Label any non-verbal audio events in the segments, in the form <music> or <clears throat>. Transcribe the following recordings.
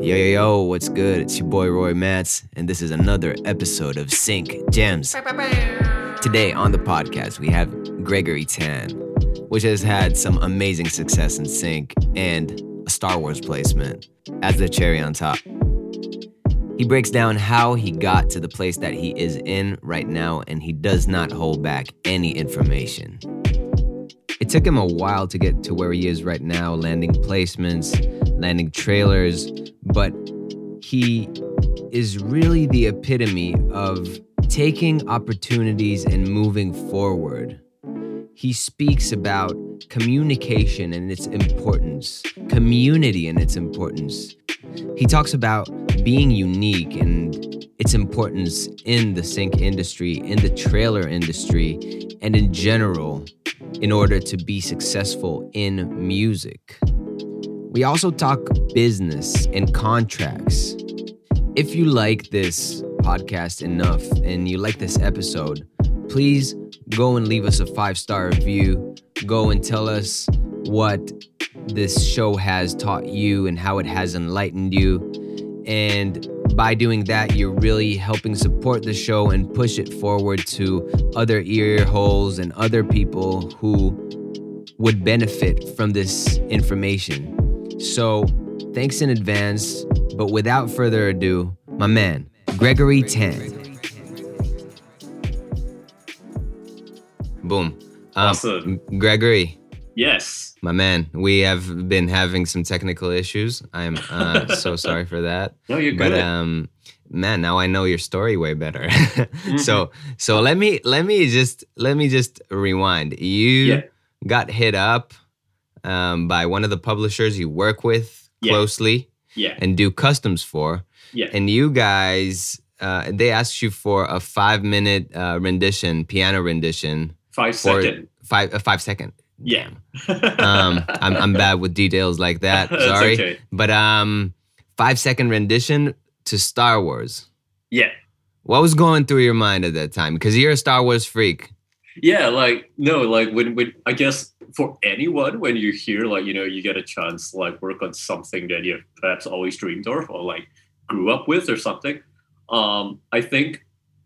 Yo, yo, yo, what's good? It's your boy Roy Matz, and this is another episode of Sync Gems. Today on the podcast, we have Gregory Tan, which has had some amazing success in Sync and a Star Wars placement as the cherry on top. He breaks down how he got to the place that he is in right now, and he does not hold back any information. It took him a while to get to where he is right now, landing placements, landing trailers, but he is really the epitome of taking opportunities and moving forward. He speaks about communication and its importance, community and its importance. He talks about being unique and its importance in the sync industry, in the trailer industry, and in general in order to be successful in music. We also talk business and contracts. If you like this podcast enough and you like this episode, please go and leave us a five star review. Go and tell us what this show has taught you and how it has enlightened you. And by doing that, you're really helping support the show and push it forward to other ear holes and other people who would benefit from this information. So, thanks in advance. But without further ado, my man, Gregory Tan. Boom. Um, Awesome. Gregory, Yes. my man, we have been having some technical issues. I'm uh, <laughs> so sorry for that. No, you're But good. um, man, now I know your story way better. <laughs> So so let me let me just let me just rewind. You Yeah. got hit up um, by one of the publishers you work with Yeah. closely yeah. and do customs for, Yeah. and you guys. Uh, they asked you for a five minute uh, rendition, piano rendition, Five second. five a five second. Yeah. Um, I'm I'm bad with details like that. <laughs> Sorry, okay. but um, five second rendition to Star Wars. Yeah. What was going through your mind at that time? Because you're a Star Wars freak. Yeah. Like, no, like when, when, I guess for anyone, when you hear, like, you know, you get a chance, to, like, work on something that you've perhaps always dreamed of or, like, grew up with or something, um, I think,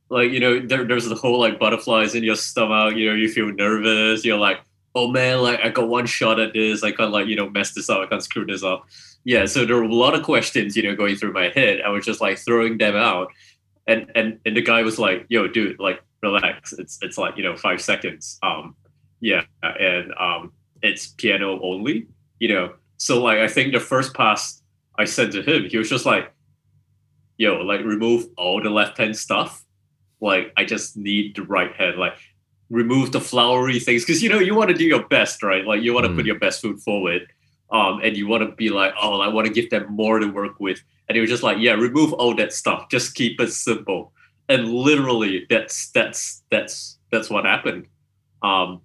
like, you know, there, there's the whole, like, butterflies in your stomach, you know, you feel nervous, you're like, oh man, like, I got one shot at this, I can't, like, you know, mess this up, I can't screw this up. Yeah, so there were a lot of questions, you know, going through my head. I was just like throwing them out, and and and the guy was like, "Yo, dude, like, relax. It's it's like you know five seconds. Um, yeah, and um, it's piano only. You know, so like I think the first pass I sent to him, he was just like, "Yo, like remove all the left hand stuff. Like I just need the right hand. Like." remove the flowery things because you know you want to do your best right like you want to Mm. put your best foot forward um, and you want to be like, oh, I want to give them more to work with. And he was just like, yeah, remove all that stuff. Just keep it simple. And literally, that's that's that's that's what happened. Um,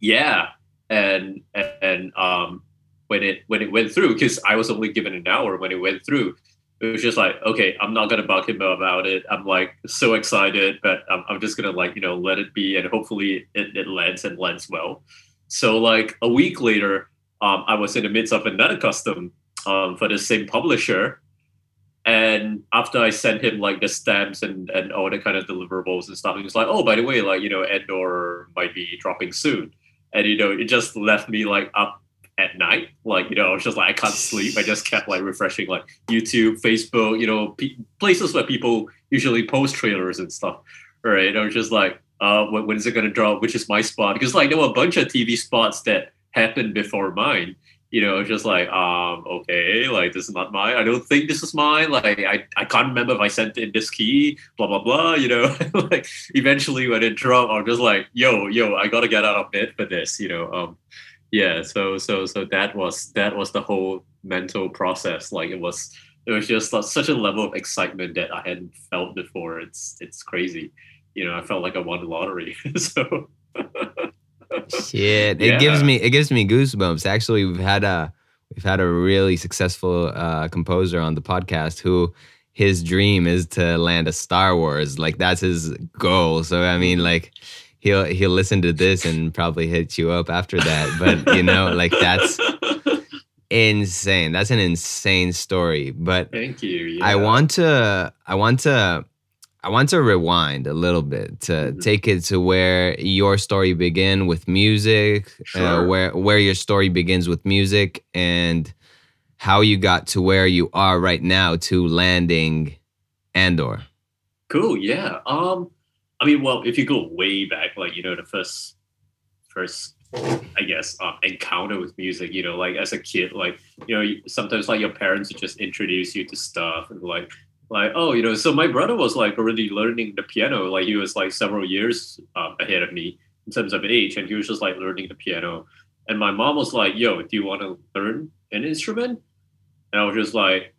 yeah, and and, um, when it when it went through, because I was only given an hour when it went through, it was just like, okay, I'm not gonna bug him about it. I'm like so excited, but I'm, I'm just gonna like you know let it be, and hopefully it, it lands and lands well. So like a week later, um, I was in the midst of another custom um, for the same publisher. And after I sent him like the stamps and, and all the kind of deliverables and stuff, he was like, oh, by the way, like, you know, Andor might be dropping soon. And, you know, it just left me like up at night. Like, you know, I was just like, I can't sleep. I just kept like refreshing like YouTube, Facebook, you know, places where people usually post trailers and stuff. Right. I was just like, uh, when, when is it going to drop? Which is my spot? Because like there were a bunch of TV spots that happened before mine. You know, just like, um, okay, like this is not mine. I don't think this is mine. Like I, I can't remember if I sent in this key, blah blah blah. You know, <laughs> like eventually when it dropped, I'm just like, yo, yo, I gotta get out of bed for this. You know, um, yeah. So so so that was that was the whole mental process. Like it was it was just uh, such a level of excitement that I hadn't felt before. It's it's crazy. You know, I felt like I won the lottery. <laughs> so <laughs> Shit, it gives me it gives me goosebumps. Actually, we've had a we've had a really successful uh, composer on the podcast who his dream is to land a Star Wars. Like that's his goal. So I mean, like he'll he'll listen to this and probably hit you up after that. But you know, <laughs> like that's insane. That's an insane story. But Thank you. Yeah. I want to I want to I want to rewind a little bit to Mhm. take it to where your story began with music, uh, where where your story begins with music, and how you got to where you are right now to landing Andor. Cool. Yeah. Um, I mean, well, if you go way back, like you know, the first, first, I guess, um, encounter with music, you know, like as a kid, like you know, sometimes like your parents would just introduce you to stuff and like, like oh, you know, so my brother was like already learning the piano, like he was like several years um, ahead of me in terms of age, and he was just like learning the piano, and my mom was like, yo, do you want to learn an instrument? And I was just like,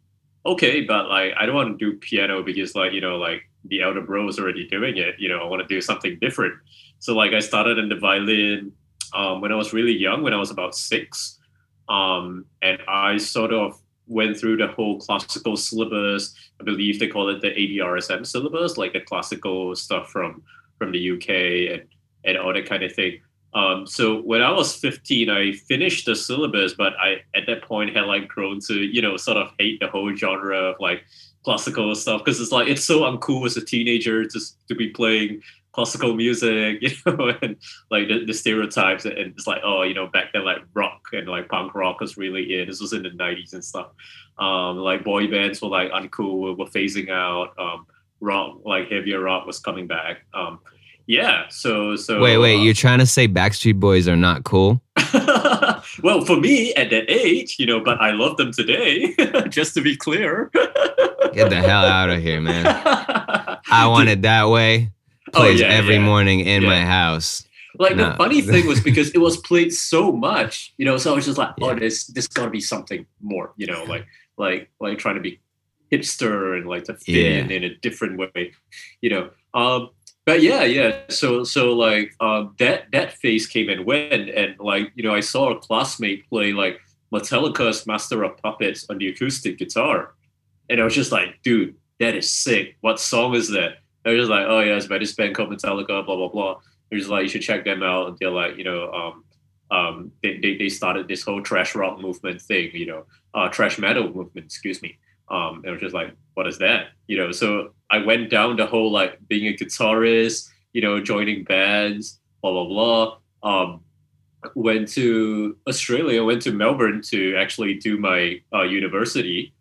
okay, but like I don't want to do piano because like you know like the elder bro is already doing it. You know, I want to do something different. So like I started in the violin um, when I was really young, when I was about six, um, and I sort of went through the whole classical syllabus. I believe they call it the ABRSM syllabus, like the classical stuff from from the UK and and all that kind of thing. Um, so when I was 15, I finished the syllabus, but I at that point had like grown to you know sort of hate the whole genre of like classical stuff because it's like it's so uncool as a teenager to to be playing classical music, <laughs> you know, and like the, the stereotypes and it's like oh you know back then like rock and like punk rock was really in. This was in the 90s and stuff. Um, like boy bands were like uncool, were phasing out. Um, rock like heavier rock was coming back. Um, yeah, so so wait, wait, uh, you're trying to say Backstreet Boys are not cool? <laughs> well, for me at that age, you know, but I love them today. <laughs> just to be clear. Get the hell out of here, man. I want it that way. Oh, yeah, every yeah. morning in my house. Like No. the funny thing was <laughs> because it was played so much, you know. So I was just like, oh, Yeah. this this got to be something more, you know, like like like trying to be hipster and like to fit Yeah. in in a different way, you know. Um, but yeah, yeah. So so like um, that that phase came and went, and like you know, I saw a classmate play like Metallica's Master of Puppets on the acoustic guitar, and I was just like, dude, that is sick. What song is that? Was just like, oh yeah, it's by this band called Metallica, blah blah blah. They're just like, you should check them out. They're like, you know, um, um, they, they, they started this whole thrash rock movement thing, you know, uh, thrash metal movement, excuse me. Um, and I was just like, what is that? You know, so I went down the whole like being a guitarist, you know, joining bands, blah blah blah. Um, went to Australia, went to Melbourne to actually do my uh, university.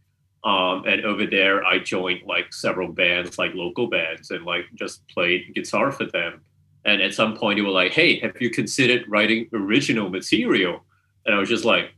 Um, and over there, I joined like several bands, like local bands, and like just played guitar for them. And at some point, they were like, "Hey, have you considered writing original material?" And I was just like,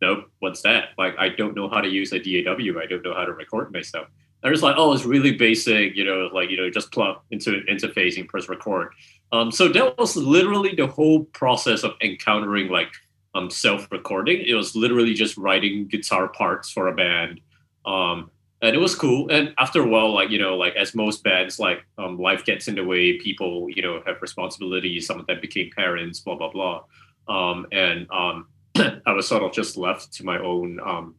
"Nope, what's that? Like, I don't know how to use a DAW. I don't know how to record myself." I was like, "Oh, it's really basic, you know, like you know, just plug into interfacing, press record." Um, so that was literally the whole process of encountering like um, self-recording. It was literally just writing guitar parts for a band, um, and it was cool. And after a while, like you know, like as most bands, like um, life gets in the way. People, you know, have responsibilities. Some of them became parents, blah blah blah, um, and um, <clears throat> I was sort of just left to my own um,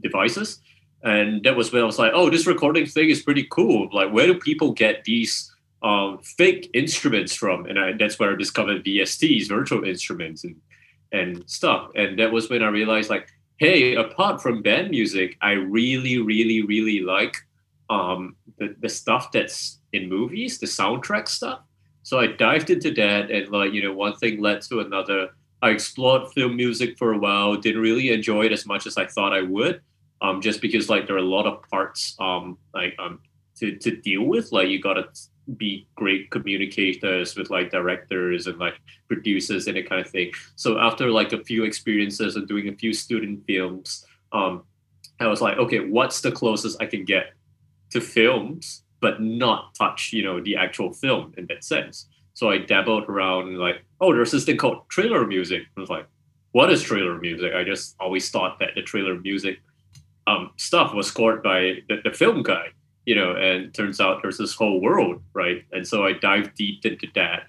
devices. And that was when I was like, oh, this recording thing is pretty cool. Like, where do people get these um, fake instruments from? And I, that's where I discovered VSTs, virtual instruments, and and stuff. And that was when I realized, like, hey, apart from band music, I really, really, really like um, the, the stuff that's in movies, the soundtrack stuff. So I dived into that, and like, you know, one thing led to another. I explored film music for a while, didn't really enjoy it as much as I thought I would. Um, just because like there are a lot of parts um like um to, to deal with. Like you gotta be great communicators with like directors and like producers and that kind of thing. So after like a few experiences and doing a few student films, um, I was like, okay, what's the closest I can get to films, but not touch, you know, the actual film in that sense. So I dabbled around like, oh, there's this thing called trailer music. I was like, what is trailer music? I just always thought that the trailer music um, stuff was scored by the, the film guy, you know, and turns out there's this whole world, right? And so I dived deep into that.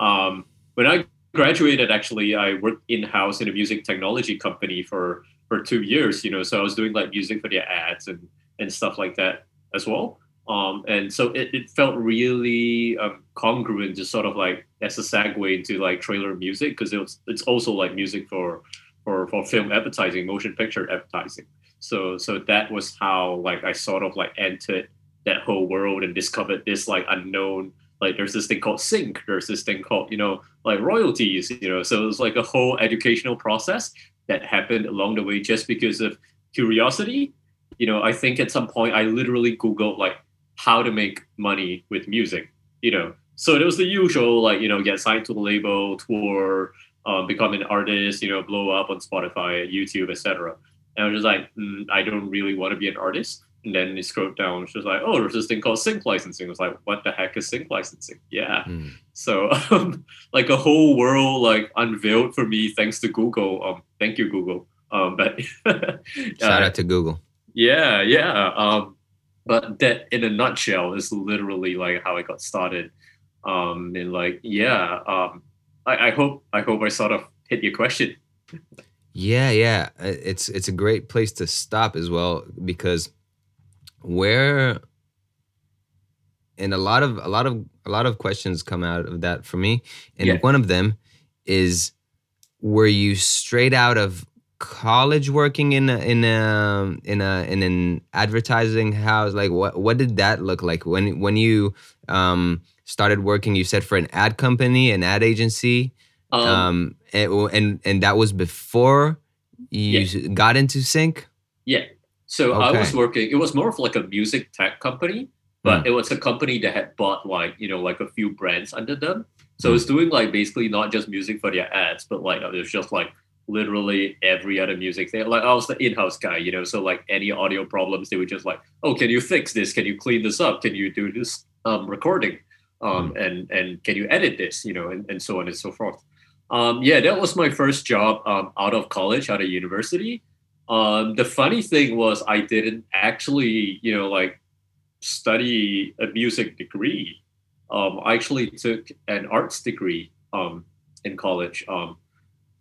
Um, when I graduated, actually, I worked in house in a music technology company for for two years, you know, so I was doing like music for their ads and and stuff like that as well. Um, and so it, it felt really um, congruent, just sort of like as a segue into like trailer music, because it was, it's also like music for for for film advertising, motion picture advertising. So so that was how like I sort of like entered that whole world and discovered this like unknown like there's this thing called sync there's this thing called you know like royalties you know? So it's like a whole educational process that happened along the way just because of curiosity. You know i think at some point i literally googled like how to make money with music you know? So it was the usual like you know get signed to a label tour um, become an artist you know blow up on spotify youtube etc and i was just like mm, i don't really want to be an artist and then he scrolled down, which was like, oh, there's this thing called sync licensing. I was like, what the heck is sync licensing? Yeah. Mm. So <laughs> um, like a whole world like unveiled for me thanks to Google. Um, thank you, Google. Um, but <laughs> shout uh, out to Google. Yeah, yeah. Um, but that in a nutshell is literally like how I got started. Um, and like, yeah. Um, I, I hope I hope I sort of hit your question. yeah, yeah. It's it's a great place to stop as well because where and a lot of a lot of a lot of questions come out of that for me. And yeah. one of them is were you straight out of college working in a, in a in a in an advertising house? Like what what did that look like? When when you um started working you said for an ad company an ad agency? Um, um and, and and that was before you yeah. got into sync? Yeah so okay. I was working. It was more of like a music tech company, but mm. it was a company that had bought like you know like a few brands under them. So mm. it's doing like basically not just music for their ads, but like it was just like literally every other music thing. Like I was the in-house guy, you know. So like any audio problems, they would just like, oh, can you fix this? Can you clean this up? Can you do this um, recording? Um, mm. and and can you edit this? You know, and, and so on and so forth. Um, yeah, that was my first job um, out of college, out of university. Um, the funny thing was I didn't actually, you know, like study a music degree. Um, I actually took an arts degree um, in college. Um,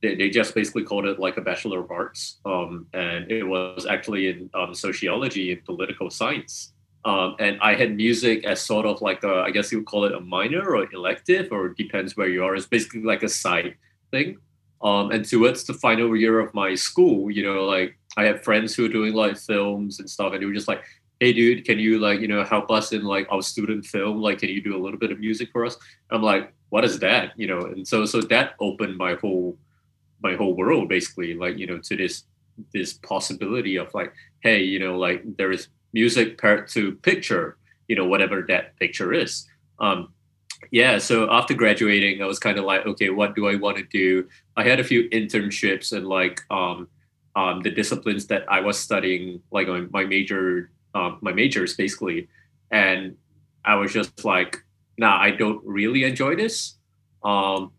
they, they just basically called it like a bachelor of arts, um, and it was actually in um, sociology and political science. And I had music as sort of like a, I guess you would call it a minor or elective, or depends where you are. It's basically like a side thing. Um, and towards the final year of my school, you know, like I had friends who were doing like films and stuff, and they were just like, "Hey, dude, can you like you know help us in like our student film? Like, can you do a little bit of music for us?" I'm like, "What is that?" You know, and so so that opened my whole my whole world basically, like you know, to this this possibility of like, hey, you know, like there is music paired to picture, you know, whatever that picture is. Um, yeah, so after graduating, I was kind of like, okay, what do I want to do? I had a few internships and like um, um, the disciplines that I was studying, like my major, um, my majors basically, and I was just like, nah, I don't really enjoy this. Um,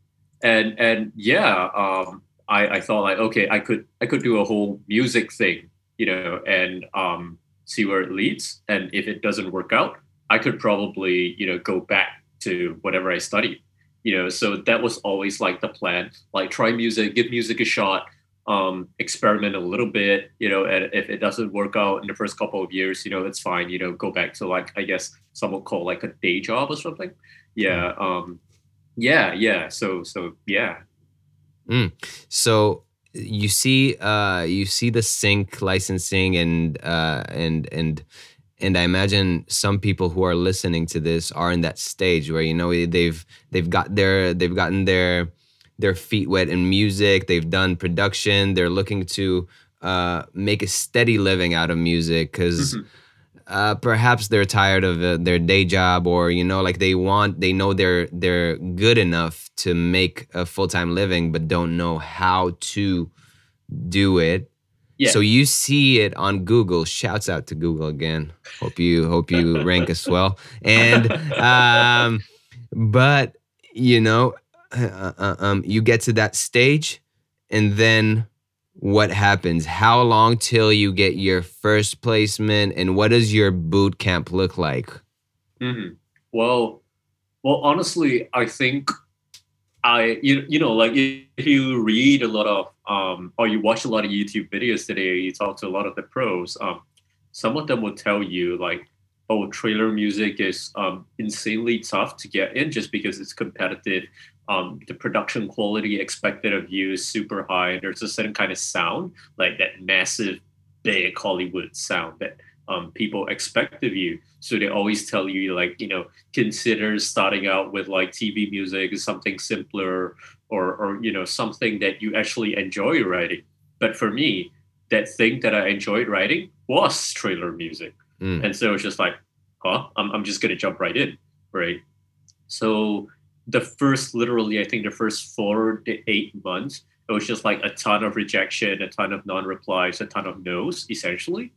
and and yeah, um, I, I thought like, okay, I could I could do a whole music thing, you know, and um, see where it leads. And if it doesn't work out, I could probably you know go back to whatever I studied. You know, so that was always like the plan. Like try music, give music a shot, um, experiment a little bit. You know, and if it doesn't work out in the first couple of years, you know, it's fine. You know, go back to like I guess some would call like a day job or something. Yeah. Um, yeah. Yeah. So so yeah. Mm. So you see uh you see the sync licensing and uh and and and I imagine some people who are listening to this are in that stage where you know they've they've got their they've gotten their their feet wet in music. They've done production. They're looking to uh, make a steady living out of music because. Mm-hmm. Uh, perhaps they're tired of uh, their day job or you know like they want they know they're they're good enough to make a full-time living but don't know how to do it yeah. So you see it on Google. Shouts out to Google again. Hope you hope you <laughs> rank us well. And um, but you know, uh, uh, um, you get to that stage, and then what happens? How long till you get your first placement, and what does your boot camp look like? Mm-hmm. Well, well, honestly, I think I you you know like if you read a lot of um or you watch a lot of YouTube videos today, you talk to a lot of the pros. Um, some of them will tell you like oh, trailer music is um, insanely tough to get in just because it's competitive. Um, the production quality expected of you is super high. There's a certain kind of sound, like that massive, big Hollywood sound that um, people expect of you. So they always tell you, like, you know, consider starting out with like TV music, something simpler, or or you know, something that you actually enjoy writing. But for me, that thing that I enjoyed writing was trailer music. Mm. And so it's just like, huh, I'm, I'm just going to jump right in, right? So the first, literally, I think the first four to eight months, it was just like a ton of rejection, a ton of non-replies, a ton of no's, essentially.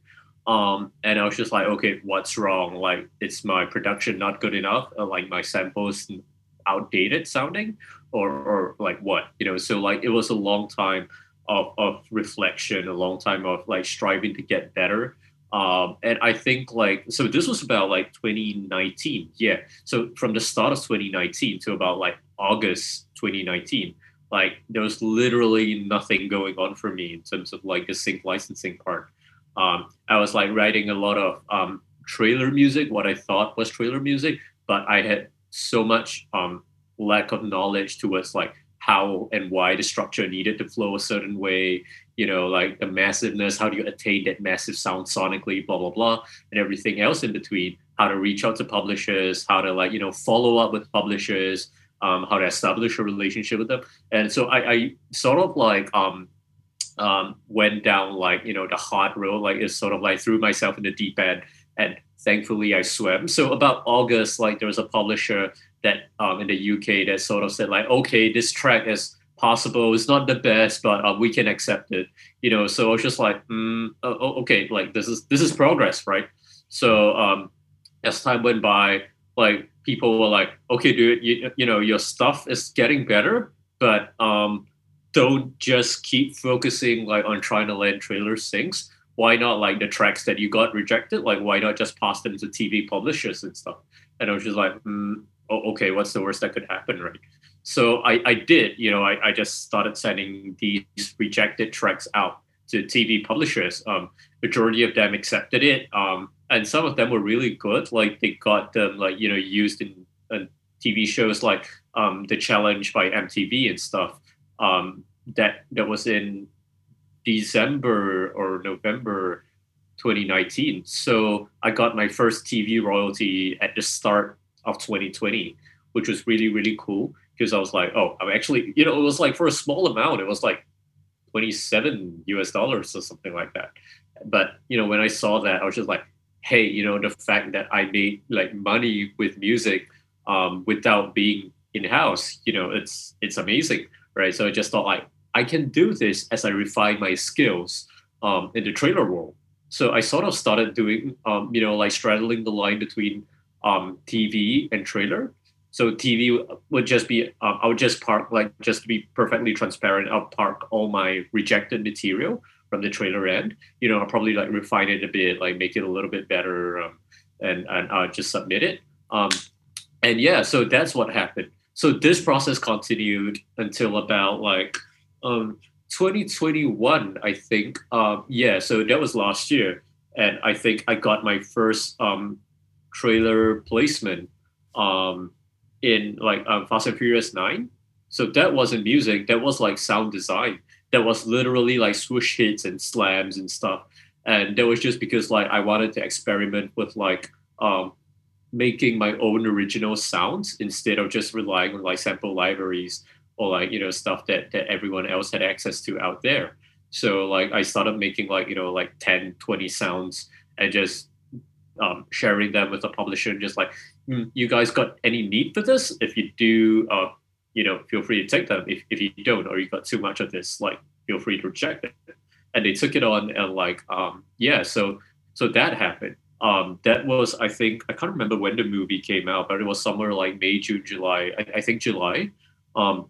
Um, and I was just like, okay, what's wrong? Like, it's my production not good enough? Or, like my samples outdated sounding, or or like what? You know, so like it was a long time of of reflection, a long time of like striving to get better. Um, and I think like so this was about like 2019. Yeah. So from the start of 2019 to about like August 2019, like there was literally nothing going on for me in terms of like the sync licensing part. Um, I was like writing a lot of um, trailer music, what I thought was trailer music, but I had so much um, lack of knowledge towards like how and why the structure needed to flow a certain way you know like the massiveness how do you attain that massive sound sonically blah blah blah and everything else in between how to reach out to publishers how to like you know follow up with publishers um, how to establish a relationship with them and so i, I sort of like um, um, went down like you know the hard road like it's sort of like threw myself in the deep end and thankfully i swam so about august like there was a publisher that um, in the UK that sort of said like, okay, this track is possible. It's not the best, but uh, we can accept it. You know, so I was just like, mm, okay, like this is this is progress, right? So um, as time went by, like people were like, okay, dude, you, you know, your stuff is getting better, but um, don't just keep focusing like on trying to land trailer syncs. Why not like the tracks that you got rejected? Like, why not just pass them to TV publishers and stuff? And I was just like, mm, okay, what's the worst that could happen, right? So I, I did, you know, I, I just started sending these rejected tracks out to TV publishers. Um, majority of them accepted it, um, and some of them were really good. Like they got them, like you know, used in, in TV shows like um, The Challenge by MTV and stuff. Um, that that was in December or November 2019. So I got my first TV royalty at the start of 2020, which was really, really cool because I was like, oh, I'm actually, you know, it was like for a small amount, it was like 27 US dollars or something like that. But, you know, when I saw that, I was just like, hey, you know, the fact that I made like money with music um, without being in house, you know, it's it's amazing, right? So I just thought like I can do this as I refine my skills um, in the trailer world. So I sort of started doing, um, you know, like straddling the line between um, TV and trailer. So TV would just be um, I would just park like just to be perfectly transparent. I'll park all my rejected material from the trailer end. You know, I'll probably like refine it a bit, like make it a little bit better, um, and and uh, just submit it. Um, and yeah, so that's what happened. So this process continued until about like um, 2021, I think. Um, yeah, so that was last year, and I think I got my first um, trailer placement um, in like um, Fast and Furious Nine. So that wasn't music. That was like sound design. That was literally like swoosh hits and slams and stuff. And that was just because like I wanted to experiment with like um, making my own original sounds instead of just relying on like sample libraries or like you know stuff that that everyone else had access to out there. So like I started making like you know like 10, 20 sounds and just um, sharing them with the publisher and just like, mm, you guys got any need for this? If you do, uh, you know, feel free to take them. If, if you don't, or you got too much of this, like, feel free to reject it. And they took it on and like, um, yeah, so so that happened. Um, that was, I think, I can't remember when the movie came out, but it was somewhere like May, June, July. I, I think July. Um,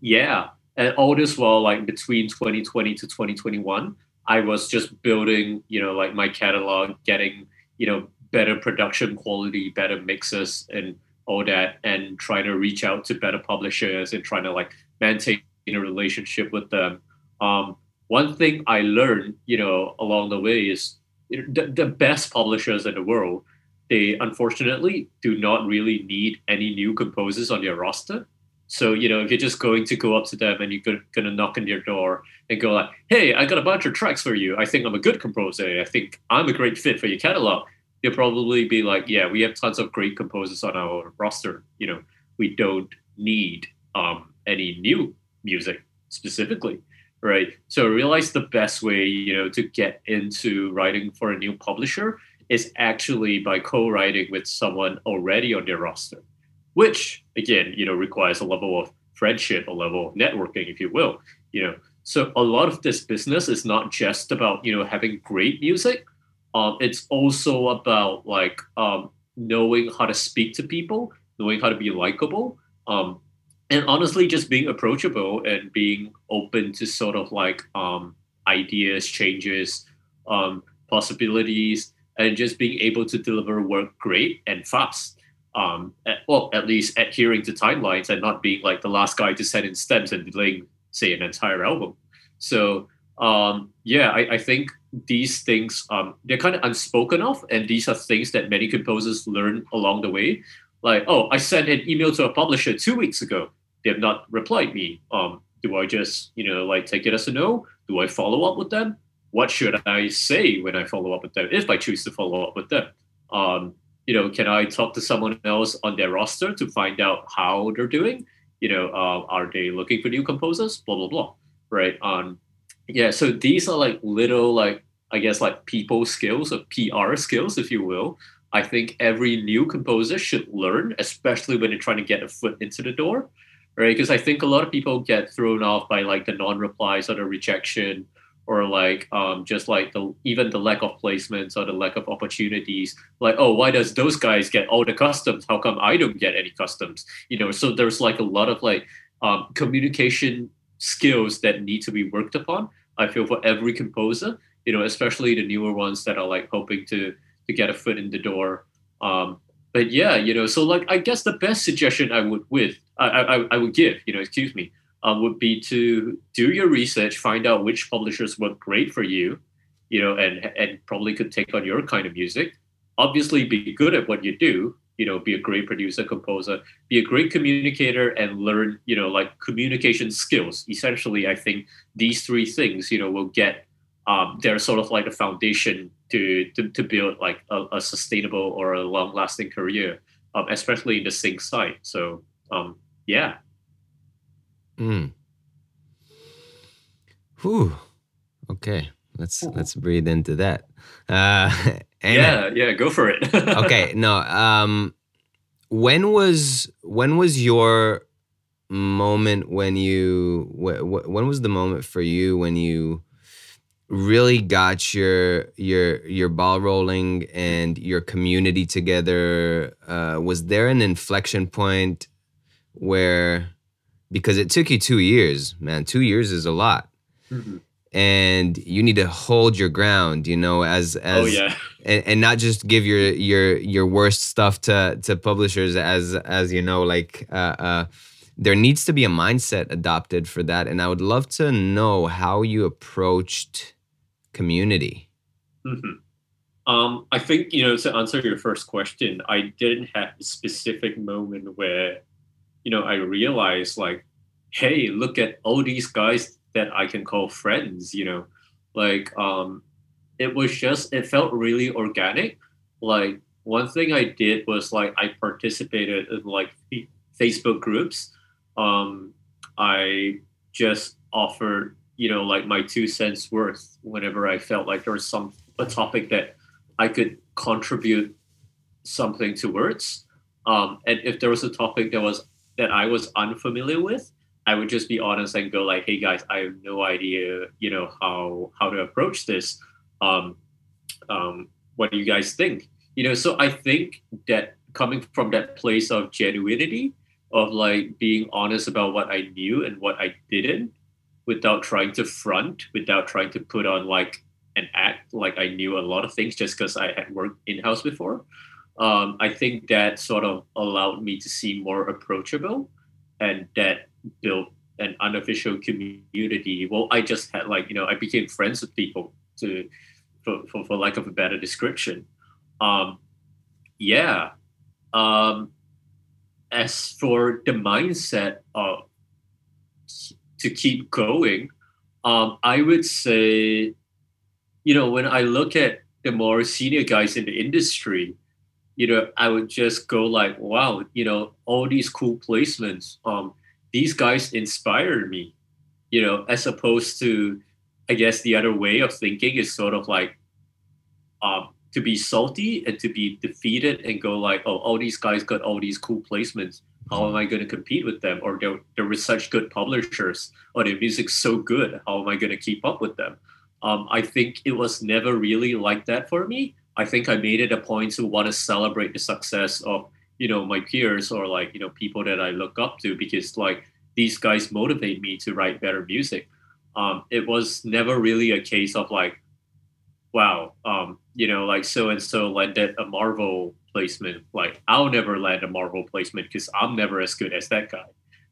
yeah, and all this while, like between 2020 to 2021, I was just building, you know, like my catalog, getting you know better production quality better mixes and all that and trying to reach out to better publishers and trying to like maintain a relationship with them um, one thing i learned you know along the way is the, the best publishers in the world they unfortunately do not really need any new composers on their roster. So, you know, if you're just going to go up to them and you're going to knock on their door and go like, hey, I got a bunch of tracks for you. I think I'm a good composer. I think I'm a great fit for your catalog. They'll probably be like, yeah, we have tons of great composers on our roster. You know, we don't need um, any new music specifically, right? So I realized the best way, you know, to get into writing for a new publisher is actually by co-writing with someone already on their roster, which again, you know, requires a level of friendship, a level of networking, if you will. You know, so a lot of this business is not just about you know having great music. Um, it's also about like um, knowing how to speak to people, knowing how to be likable, um, and honestly, just being approachable and being open to sort of like um, ideas, changes, um, possibilities, and just being able to deliver work great and fast. Um, at, well, at least adhering to timelines and not being like the last guy to send in stems and delaying, say, an entire album. So um, yeah, I, I, think these things um, they're kind of unspoken of, and these are things that many composers learn along the way. Like, oh, I sent an email to a publisher two weeks ago. They have not replied me. Um, do I just you know like take it as a no? Do I follow up with them? what should I say when I follow up with them if I choose to follow up with them? Um, you know, can I talk to someone else on their roster to find out how they're doing? You know, uh, are they looking for new composers? Blah blah blah. Right. Um, yeah. So these are like little like I guess like people skills or PR skills, if you will. I think every new composer should learn, especially when they're trying to get a foot into the door, right? Because I think a lot of people get thrown off by like the non-replies or the rejection or like um, just like the even the lack of placements or the lack of opportunities. Like oh why does those guys get all the customs? How come i don't get any customs? You know so there's like a lot of like um, communication skills that need to be worked upon i feel for every composer you know especially the newer ones that are like hoping to to get a foot in the door um, but yeah you know so like i guess the best suggestion i would with i i, I would give you know excuse me um, would be to do your research, find out which publishers work great for you, you know, and and probably could take on your kind of music. Obviously, be good at what you do. You know, be a great producer, composer, be a great communicator, and learn, you know, like communication skills. Essentially, I think these three things, you know, will get. Um, they're sort of like a foundation to to, to build like a, a sustainable or a long lasting career, um, especially in the sync side. So, um, yeah, Mm. Whew. Okay. Let's let's breathe into that. Uh, <laughs> yeah, yeah, go for it. <laughs> okay, no. Um, when was when was your moment when you wh- when was the moment for you when you really got your your your ball rolling and your community together? Uh, was there an inflection point where because it took you two years, man. Two years is a lot. Mm-hmm. And you need to hold your ground, you know, as as oh, yeah. and, and not just give your your your worst stuff to to publishers as as you know, like uh, uh, there needs to be a mindset adopted for that. And I would love to know how you approached community. Mm-hmm. Um, I think you know to answer your first question, I didn't have a specific moment where you know, I realized like, hey, look at all these guys that I can call friends, you know, like um, it was just it felt really organic. Like one thing I did was like I participated in like Facebook groups. Um, I just offered, you know, like my two cents worth whenever I felt like there was some a topic that I could contribute something towards. Um, and if there was a topic that was that I was unfamiliar with, I would just be honest and go like, "Hey guys, I have no idea, you know, how how to approach this. Um, um, what do you guys think? You know, so I think that coming from that place of genuinity, of like being honest about what I knew and what I didn't, without trying to front, without trying to put on like an act like I knew a lot of things just because I had worked in house before um, I think that sort of allowed me to seem more approachable and that built an unofficial community. Well, I just had like, you know, I became friends with people to, for, for, for lack of a better description. Um, yeah. Um, as for the mindset of to keep going, um, I would say, you know, when I look at the more senior guys in the industry, you know, I would just go like, wow, you know, all these cool placements. Um, these guys inspire me, you know, as opposed to, I guess the other way of thinking is sort of like, um, to be salty and to be defeated and go like, oh, all these guys got all these cool placements. How am I going to compete with them? Or they're, they're such good publishers, or their music's so good. How am I going to keep up with them? Um, I think it was never really like that for me. I think I made it a point to want to celebrate the success of you know my peers or like you know people that I look up to because like these guys motivate me to write better music. Um, it was never really a case of like, wow, um, you know, like so and so landed a Marvel placement. Like I'll never land a Marvel placement because I'm never as good as that guy,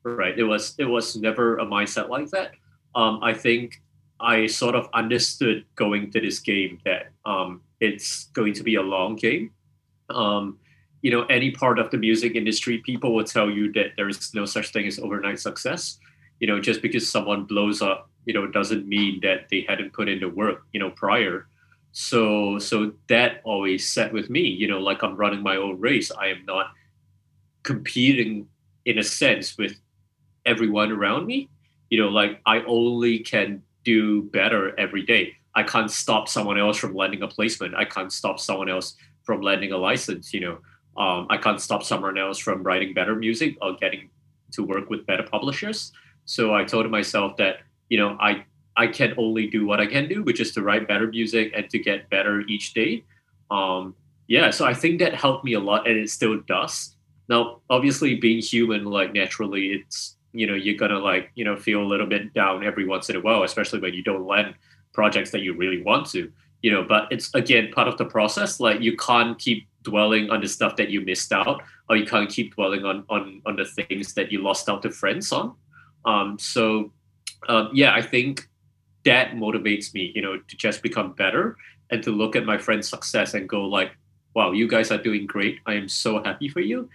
right? It was it was never a mindset like that. Um, I think I sort of understood going to this game that um, it's going to be a long game. Um, you know, any part of the music industry, people will tell you that there is no such thing as overnight success. You know, just because someone blows up, you know, doesn't mean that they hadn't put in the work, you know, prior. So, so that always set with me. You know, like I'm running my own race. I am not competing in a sense with everyone around me. You know, like I only can do better every day. I can't stop someone else from landing a placement. I can't stop someone else from landing a license. You know, um, I can't stop someone else from writing better music or getting to work with better publishers. So I told myself that you know I I can only do what I can do, which is to write better music and to get better each day. Um, yeah, so I think that helped me a lot, and it still does. Now, obviously, being human, like naturally, it's you know you're gonna like you know feel a little bit down every once in a while especially when you don't land projects that you really want to you know but it's again part of the process like you can't keep dwelling on the stuff that you missed out or you can't keep dwelling on on on the things that you lost out to friends on um so um, yeah i think that motivates me you know to just become better and to look at my friends success and go like wow you guys are doing great. I am so happy for you.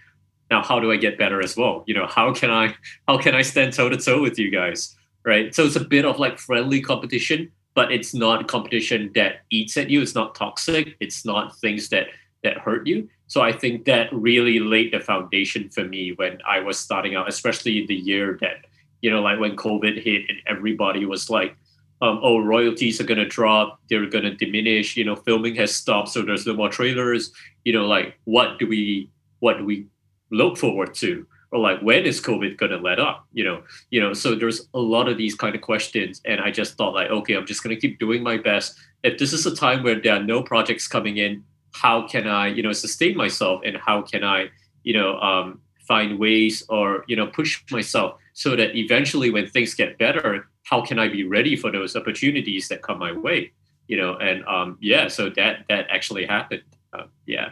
Now how do i get better as well? You know how can i how can i stand toe to toe with you guys? Right? So it's a bit of like friendly competition but it's not competition that eats at you. It's not toxic. It's not things that that hurt you. So i think that really laid the foundation for me when i was starting out especially in the year that you know like when covid hit and everybody was like um, oh royalties are going to drop they're going to diminish you know filming has stopped so there's no more trailers. You know like what do we what do we look forward to? Or like when is covid going to let up? You know you know so there's a lot of these kind of questions and i just thought like okay i'm just going to keep doing my best. If this is a time where there are no projects coming in how can i you know sustain myself? And how can i you know um, find ways or you know push myself so that eventually when things get better how can i be ready for those opportunities that come my way you know and um, yeah so that that actually happened uh, yeah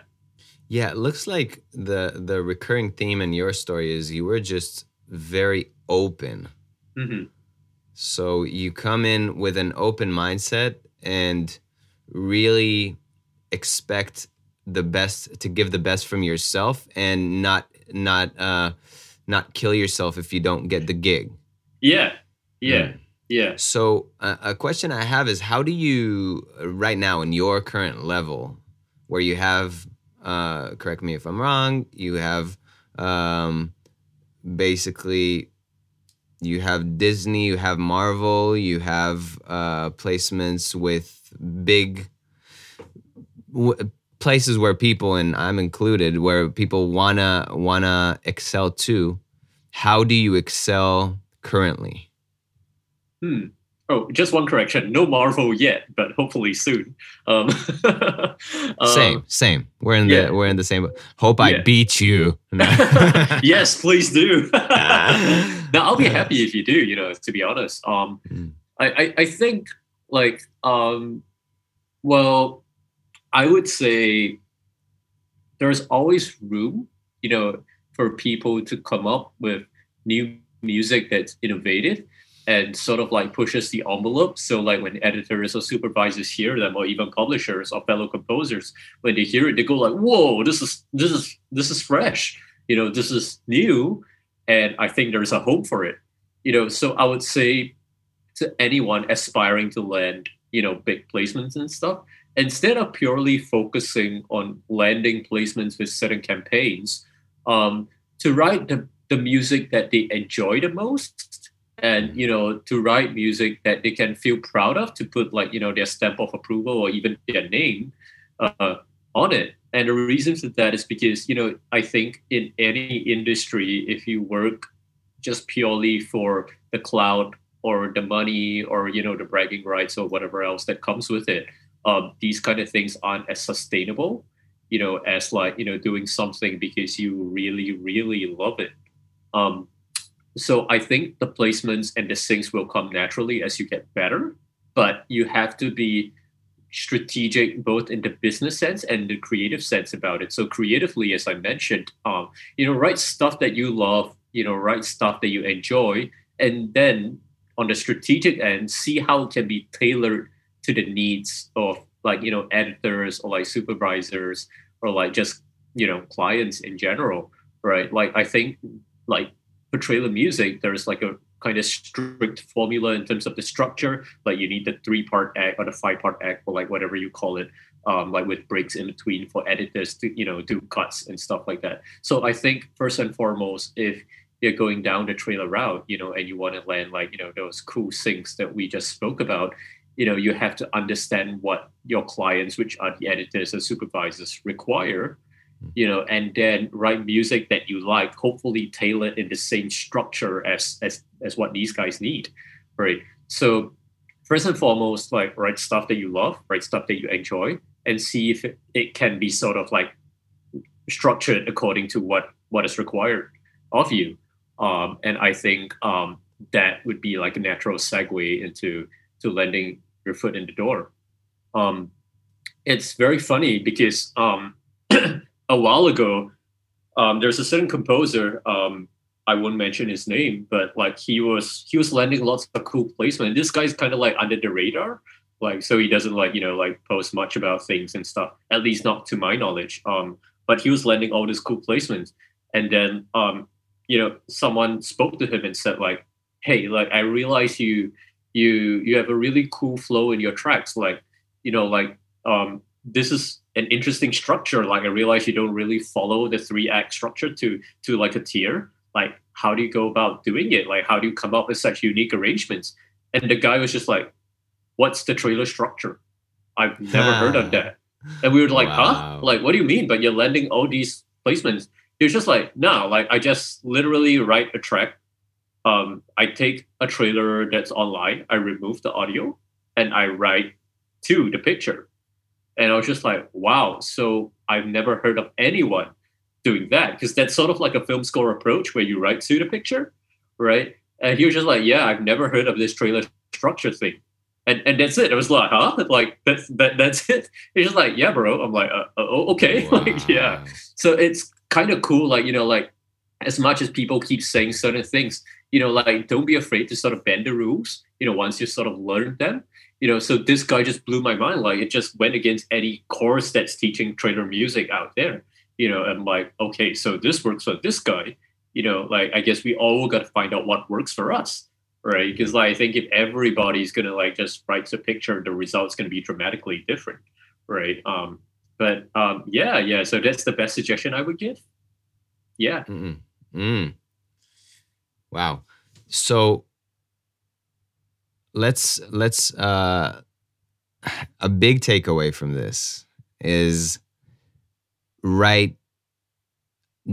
yeah, it looks like the the recurring theme in your story is you were just very open. Mm-hmm. So you come in with an open mindset and really expect the best to give the best from yourself and not not uh not kill yourself if you don't get the gig. Yeah. Yeah. Mm. Yeah. So uh, a question I have is how do you right now in your current level where you have uh, correct me if I'm wrong. You have um, basically you have Disney, you have Marvel, you have uh, placements with big w- places where people, and I'm included, where people wanna wanna excel too. How do you excel currently? Hmm. Oh, just one correction. No Marvel yet, but hopefully soon. Um, <laughs> same, um, same. We're in yeah. the we're in the same. Hope yeah. I beat you. <laughs> <laughs> yes, please do. now I'll be happy if you do. You know, to be honest. Um, mm. I, I I think like um, well, I would say there's always room. You know, for people to come up with new music that's innovative and sort of like pushes the envelope. So like when editors or supervisors hear them, or even publishers or fellow composers, when they hear it, they go like, "Whoa, this is this is this is fresh. You know, this is new." And I think there's a hope for it. You know, so I would say to anyone aspiring to land, you know, big placements and stuff, instead of purely focusing on landing placements with certain campaigns, um, to write the, the music that they enjoy the most and you know to write music that they can feel proud of to put like you know their stamp of approval or even their name uh, on it. And the reason for that is because you know i think in any industry if you work just purely for the cloud or the money or you know the bragging rights or whatever else that comes with it um, these kind of things aren't as sustainable you know as like you know doing something because you really really love it. Um, so I think the placements and the syncs will come naturally as you get better, but you have to be strategic both in the business sense and the creative sense about it. So creatively, as I mentioned, um, you know, write stuff that you love, you know, write stuff that you enjoy, and then on the strategic end, see how it can be tailored to the needs of like you know editors or like supervisors or like just you know clients in general, right? Like I think like for trailer music, there's like a kind of strict formula in terms of the structure. Like you need the three part act or the five part act or like whatever you call it, um, like with breaks in between for editors to you know do cuts and stuff like that. So I think first and foremost, if you're going down the trailer route, you know, and you want to land like you know those cool syncs that we just spoke about, you know, you have to understand what your clients, which are the editors and supervisors, require you know, and then write music that you like, hopefully tailored in the same structure as as as what these guys need, right? So first and foremost, like write stuff that you love, write stuff that you enjoy, and see if it, it can be sort of like structured according to what what is required of you. Um, and I think um, that would be like a natural segue into to lending your foot in the door. Um, it's very funny because um, <clears throat> <coughs> a while ago, um, there's a certain composer. Um, I won't mention his name, but like he was he was landing lots of cool placement. This guy's kind of like under the radar, like so he doesn't like you know like post much about things and stuff. At least not to my knowledge. Um, but he was landing all these cool placements, and then um, you know someone spoke to him and said like, hey, like I realize you you you have a really cool flow in your tracks, like you know like um this is an interesting structure. Like I realize you don't really follow the three act structure to to like a tier. Like how do you go about doing it? Like how do you come up with such unique arrangements? And the guy was just like, "What's the trailer structure? I've never heard of that." And we were like, wow. "Huh? Like what do you mean? But you're landing all these placements." He was just like, "No, like I just literally write a track. Um, I take a trailer that's online, I remove the audio, and I write to the picture." And I was just like, wow. So I've never heard of anyone doing that because that's sort of like a film score approach where you write to the picture, right? And he was just like, yeah, I've never heard of this trailer structure thing. And, and that's it. I was like, huh? Like that's that that's it. <laughs> He's just like, yeah, bro. I'm like, uh, uh, oh, okay, <laughs> wow. like yeah. So it's kind of cool. Like you know, like as much as people keep saying certain things, you know, like don't be afraid to sort of bend the rules. You know, once you sort of learn them, you know, so this guy just blew my mind. Like it just went against any course that's teaching trailer music out there. You know, I'm like, okay, so this works for this guy. You know, like I guess we all got to find out what works for us, right? Because like I think if everybody's gonna like just write a picture, the result's gonna be dramatically different, right? Um, but um, yeah, yeah. So that's the best suggestion I would give. Yeah. Mm-mm. Mm. Wow. So let's let's uh a big takeaway from this is write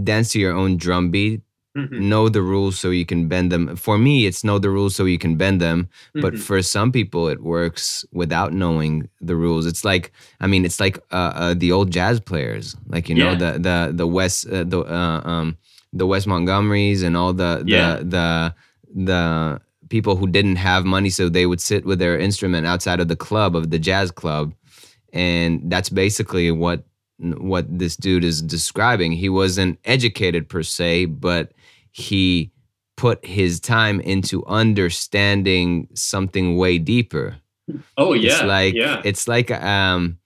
dance to your own drum beat mm-hmm. know the rules so you can bend them for me it's know the rules so you can bend them mm-hmm. but for some people it works without knowing the rules it's like i mean it's like uh, uh, the old jazz players like you know yeah. the the the west uh, the uh, um the wes montgomerys and all the the yeah. the the people who didn't have money, so they would sit with their instrument outside of the club of the jazz club, and that's basically what what this dude is describing. He wasn't educated per se, but he put his time into understanding something way deeper. Oh yeah, it's like yeah. it's like um,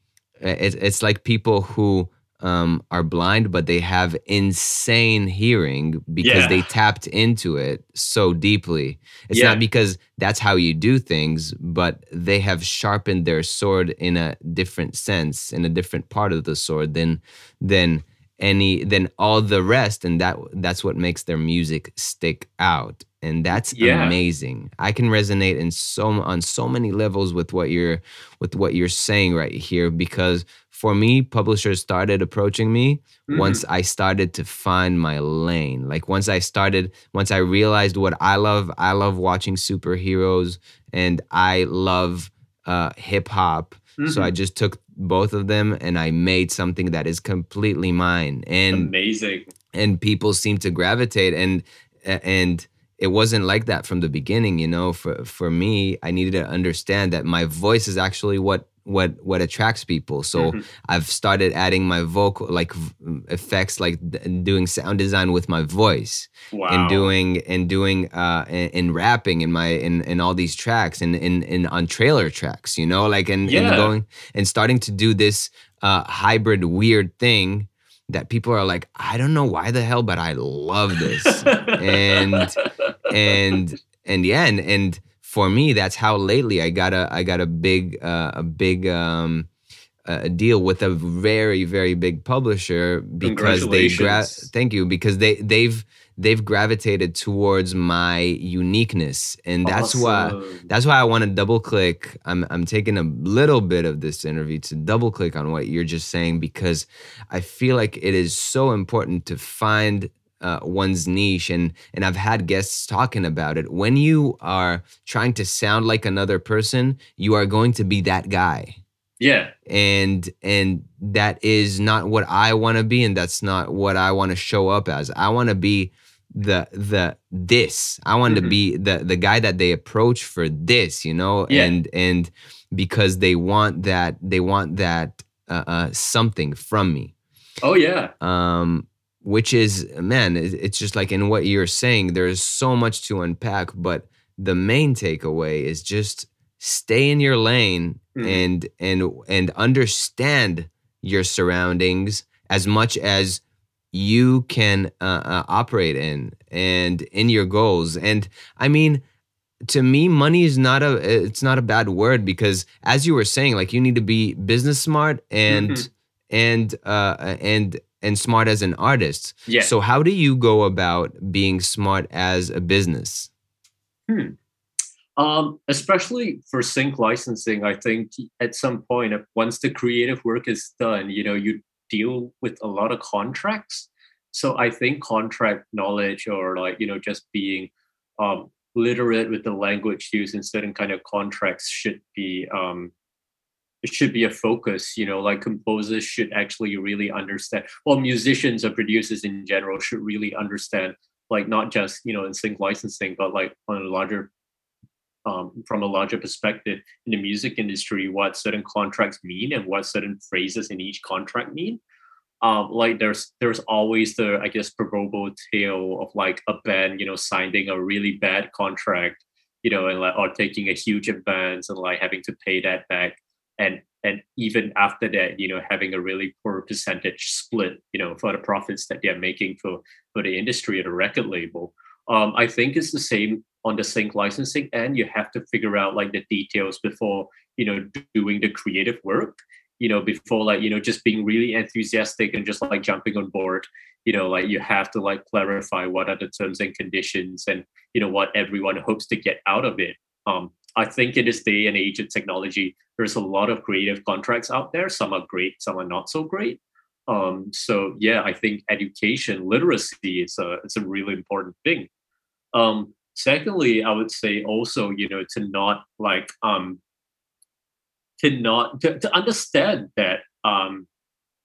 it, it's like people who um, are blind, but they have insane hearing because Yeah. they tapped into it so deeply. It's Yeah. not because that's how you do things, but they have sharpened their sword in a different sense, in a different part of the sword than than any than all the rest, and that that's what makes their music stick out. And that's Yeah. amazing. I can resonate in so on so many levels with what you're with what you're saying right here because for me, publishers started approaching me Mhm. once I started to find my lane. Like once I started, once I realized what I love, I love watching superheroes and I love uh, hip hop. So Mhm. I just took both of them and I made something that is completely mine. And amazing. and people seem to gravitate and and it wasn't like that from the beginning you know for for me i needed to understand that my voice is actually what what what attracts people so Mhm. i've started adding my vocal like v- effects like d- doing sound design with my voice Wow. and doing and doing uh and, and rapping in my in in all these tracks and in in on trailer tracks you know like and, and going and starting to do this uh hybrid weird thing that people are like i don't know why the hell but i love this <laughs> and and and yeah and and for me that's how lately i got a i got a big uh, a big um a deal with a very very big publisher because they gra- thank you because they they've they've gravitated towards my uniqueness. And that's why that's why I want to double click. I'm I'm taking a little bit of this interview to double click on what you're just saying because I feel like it is so important to find uh, one's niche and and I've had guests talking about it. When you are trying to sound like another person, you are going to be that guy. yeah. And and that is not what I want to be and that's not what I want to show up as. I want to be the the this i want to Mhm. be the the guy that they approach for this you know Yeah. and and because they want that they want that uh, uh something from me Oh yeah. um which is man it's just like in what you're saying there's so much to unpack but the main takeaway is just stay in your lane Mhm. and and and understand your surroundings as much as you can uh, uh, operate in and in your goals and i mean to me money is not a it's not a bad word because as you were saying like you need to be business smart and Mhm. and uh and and smart as an artist Yeah. so how do you go about being smart as a business Hmm. Um, especially for sync licensing, I think at some point, uh, once the creative work is done, you know, you deal with a lot of contracts. So I think contract knowledge or like, you know, just being um, literate with the language used in certain kind of contracts should be um, it should be a focus you know like composers should actually really understand well musicians or producers in general should really understand like not just you know in sync licensing but like on a larger um, from a larger perspective in the music industry what certain contracts mean and what certain phrases in each contract mean. Um, like there's there's always the i guess proverbial tale of like a band you know signing a really bad contract you know and like or taking a huge advance and like having to pay that back and and even after that you know having a really poor percentage split you know for the profits that they're making for for the industry at a record label um, i think it's the same on the sync licensing end. You have to figure out like the details before you know doing the creative work you know before like you know just being really enthusiastic and just like jumping on board. You know like you have to like clarify what are the terms and conditions and you know what everyone hopes to get out of it um i think in this day and age of technology. There's a lot of creative contracts out there. Some are great some are not so great. Um so yeah i think education literacy is a it's a really important thing. Um secondly i would say also you know to not like um to not to, to understand that um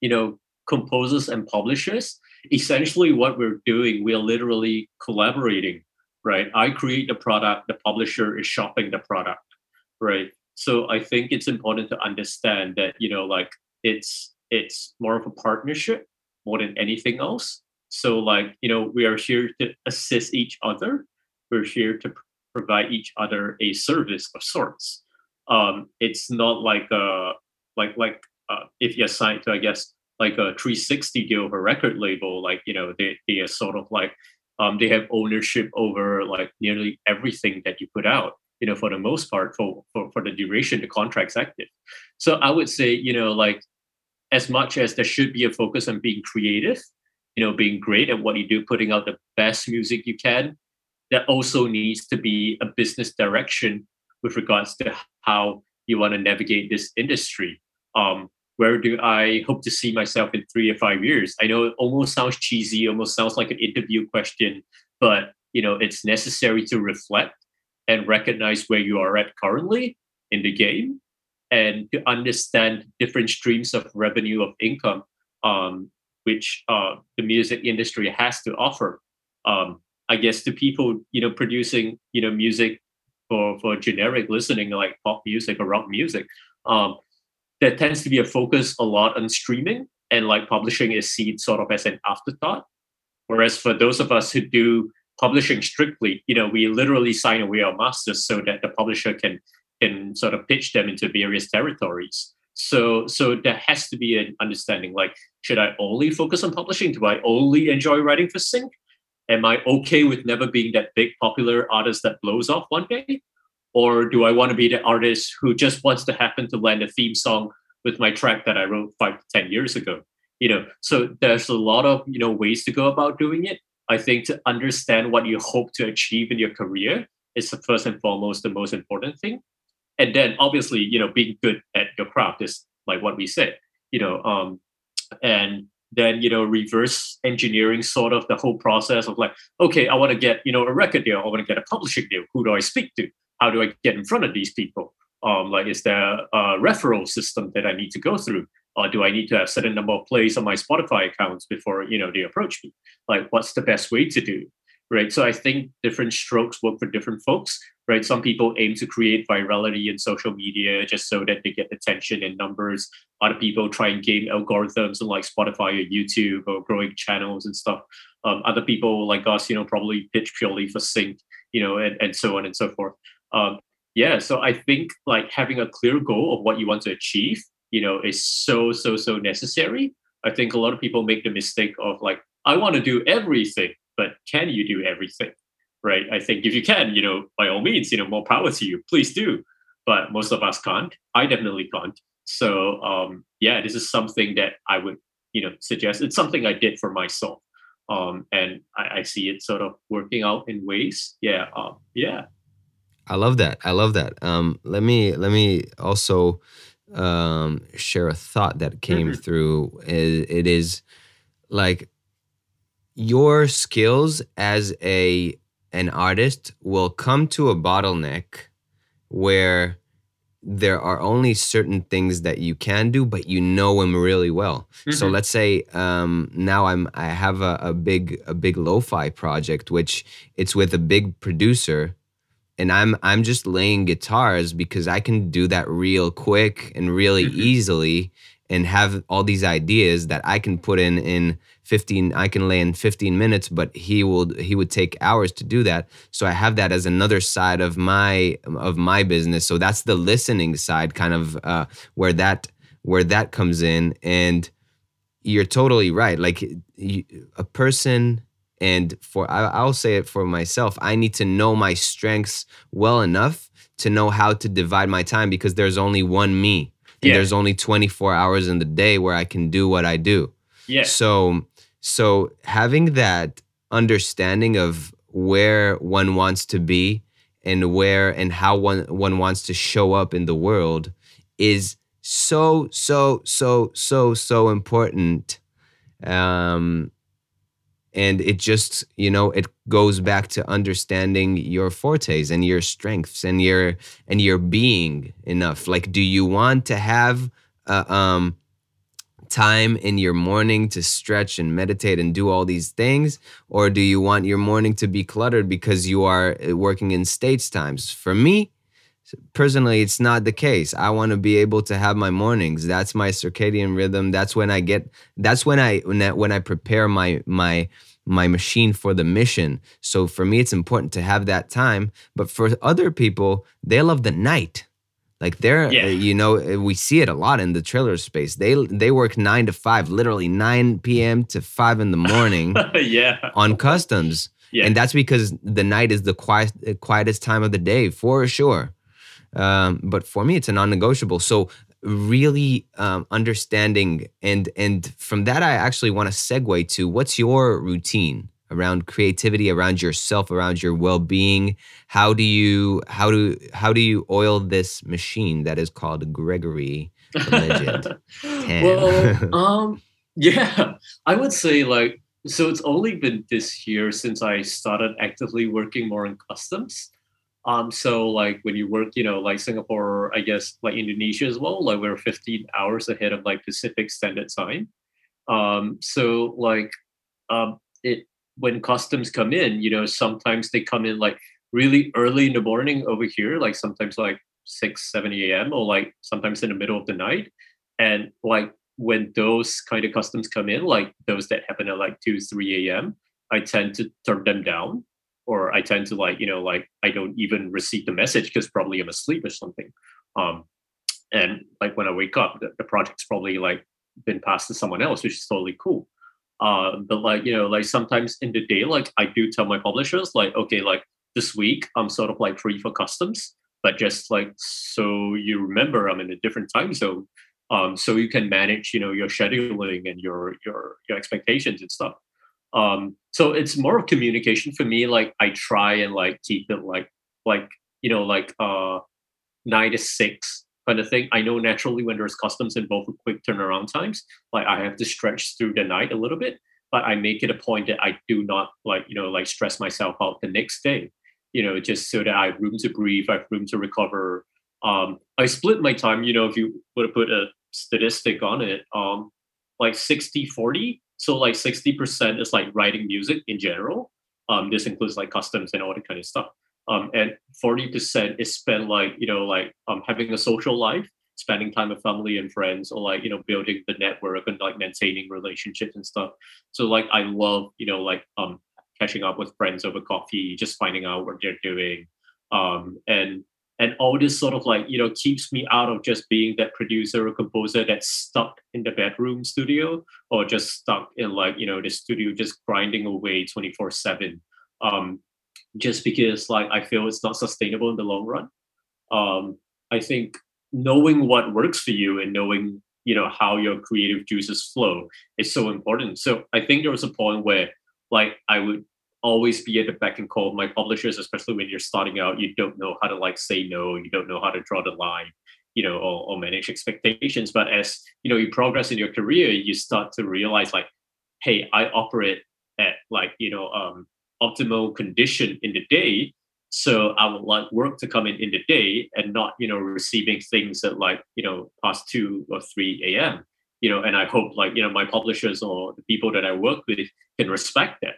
you know composers and publishers essentially what we're doing we're literally collaborating right? I create the product the publisher is shopping the product right? So i think it's important to understand that you know like it's it's more of a partnership more than anything else. So like you know we are here to assist each other. We're here to provide each other a service of sorts. Um, it's not like a like like uh, if you're signed to I guess like a 360 deal of a record label, like you know they they are sort of like um, they have ownership over like nearly everything that you put out you know for the most part for, for for the duration the contract's active. So i would say you know like as much as there should be a focus on being creative you know being great at what you do putting out the best music you can there also needs to be a business direction with regards to how you want to navigate this industry. Um, where do I hope to see myself in three or five years? I know it almost sounds cheesy, almost sounds like an interview question, but you know, it's necessary to reflect and recognize where you are at currently in the game and to understand different streams of revenue of income um, which uh, the music industry has to offer um, i guess to people you know producing you know music for for generic listening like pop music or rock music um, there tends to be a focus a lot on streaming and like publishing is seen sort of as an afterthought. Whereas for those of us who do publishing strictly, you know, we literally sign away our masters so that the publisher can can sort of pitch them into various territories. So so there has to be an understanding like, should I only focus on publishing? Do I only enjoy writing for sync? Am I okay with never being that big popular artist that blows off one day? Or do I want to be the artist who just wants to happen to land a theme song with my track that I wrote five to ten years ago? You know, so there's a lot of you know ways to go about doing it. I think to understand what you hope to achieve in your career is the first and foremost the most important thing. And then obviously, you know, being good at your craft is like what we said, you know, um, and then you know reverse engineering sort of the whole process of like okay i want to get you know a record deal i want to get a publishing deal who do i speak to how do I get in front of these people? Um, like, is there a referral system that I need to go through? Or do I need to have a certain number of plays on my Spotify accounts before you know they approach me? Like, what's the best way to do? Right. So I think different strokes work for different folks. Right. Some people aim to create virality in social media just so that they get attention and numbers. Other people try and game algorithms on like Spotify or YouTube or growing channels and stuff. Um, other people like us, you know, probably pitch purely for sync, you know, and, and so on and so forth um, yeah so i think like having a clear goal of what you want to achieve you know is so so so necessary. I think a lot of people make the mistake of like i want to do everything but can you do everything? Right? I think if you can you know by all means you know more power to you. Please do. But most of us can't. I definitely can't. So um yeah this is something that i would you know suggest. It's something i did for myself. Um and i, I see it sort of working out in ways. Yeah um yeah I love that. I love that. Um, let me let me also um, share a thought that came mm-hmm. through. It, it is like your skills as a an artist will come to a bottleneck where there are only certain things that you can do, but you know them really well. Mm-hmm. So let's say um, now I'm I have a, a big a big lo-fi project, which it's with a big producer and I'm I'm just laying guitars because I can do that real quick and really mm-hmm. easily and have all these ideas that I can put in in 15 I can lay in 15 minutes but he will he would take hours to do that. So I have that as another side of my of my business. So that's the listening side kind of uh, where that where that comes in. And you're totally right. Like you, a person and for I, will say it for myself i need to know my strengths well enough to know how to divide my time because there's only one me. Yeah. there's only 24 hours in the day where i can do what i do. Yeah. So so having that understanding of where one wants to be and where and how one one wants to show up in the world is so so so so so important. Um and it just you know it goes back to understanding your fortes and your strengths and your and your being enough. Like do you want to have uh, um time in your morning to stretch and meditate and do all these things? Or do you want your morning to be cluttered because you are uh, working in states times? For me personally it's not the case i want to be able to have my mornings that's my circadian rhythm that's when i get that's when i when I, when I prepare my my my machine for the mission. So for me, it's important to have that time. But for other people, they love the night. Like they're, Yeah. uh, you know, uh, we see it a lot in the trailer space. They they work nine to five, literally nine p.m. to five in the morning <laughs> yeah. on customs, Yeah. and that's because the night is the quiet, quietest time of the day for sure. Um, but for me, it's a non-negotiable. So really um, understanding and and from that, I actually want to segue to what's your routine around creativity, around yourself, around your well-being. How do you how do how do you oil this machine that is called Gregory? legend. <laughs> well, <laughs> um, yeah, I would say like so. It's only been this year since I started actively working more in customs. Um, so like when you work, you know, like Singapore, I guess like Indonesia as well, like we're 15 hours ahead of like Pacific Standard Time. Um, so like um, it when customs come in, you know, sometimes they come in like really early in the morning over here, like sometimes like 6, 7 a.m. or like sometimes in the middle of the night. And like when those kind of customs come in, like those that happen at like 2, 3 a.m., I tend to turn them down. Or I tend to like, you know, like I don't even receive the message because probably I'm asleep or something. Um, and like when I wake up, the, the project's probably like been passed to someone else, which is totally cool. Uh, but like, you know, like sometimes in the day, like I do tell my publishers, like, okay, like this week I'm sort of like free for customs, but just like so you remember I'm in a different time zone. Um, so you can manage, you know, your scheduling and your your your expectations and stuff. Um, so it's more of communication for me. Like I try and like keep it like like you know like uh nine to six kind of thing. I know naturally when there's customs involved with quick turnaround times, like I have to stretch through the night a little bit, but I make it a point that I do not like, you know, like stress myself out the next day, you know, just so that I have room to breathe, I have room to recover. Um, I split my time, you know, if you were to put a statistic on it, um, like 60, 40. So like 60% is like writing music in general. Um, this includes like customs and all that kind of stuff. Um, and 40% is spent like you know like um, having a social life spending time with family and friends or like you know building the network and like maintaining relationships and stuff. So like i love you know like um catching up with friends over coffee just finding out what they're doing. Um and and all this sort of like you know keeps me out of just being that producer or composer that's stuck in the bedroom studio or just stuck in like you know the studio just grinding away 24 7 um just because like I feel it's not sustainable in the long run. Um, I think knowing what works for you and knowing you know how your creative juices flow is so important. So I think there was a point where like I would always be at the beck and call of my publishers, especially when you're starting out. You don't know how to like say no. You don't know how to draw the line. You know, or, or manage expectations. But as you know, you progress in your career, you start to realize like, hey, I operate at like you know um, optimal condition in the day. So I would like work to come in in the day and not, you know, receiving things at like, you know, past two or 3 a.m. You know, and I hope like, you know, my publishers or the people that I work with can respect that.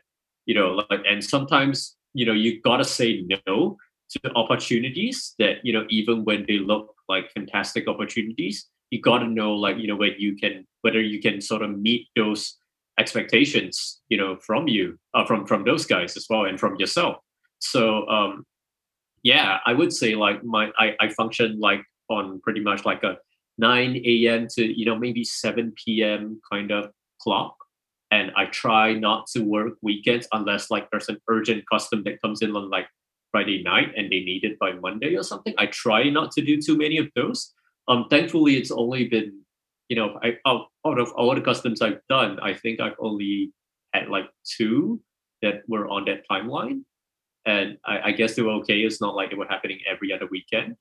You know, like and sometimes, you know, you gotta say no to opportunities that, you know, even when they look like fantastic opportunities, you gotta know like, you know, when you can whether you can sort of meet those expectations you know from you uh, from from those guys as well and from yourself. So um yeah i would say like my i, I function like on pretty much like a 9 a.m to you know maybe 7 p.m kind of clock and i try not to work weekends unless like there's an urgent custom that comes in on like friday night and they need it by monday or something i try not to do too many of those um thankfully it's only been you know, I out, out of all the customs I've done, I think I've only had like two that were on that timeline, and I, I guess they were okay. It's not like they were happening every other weekend.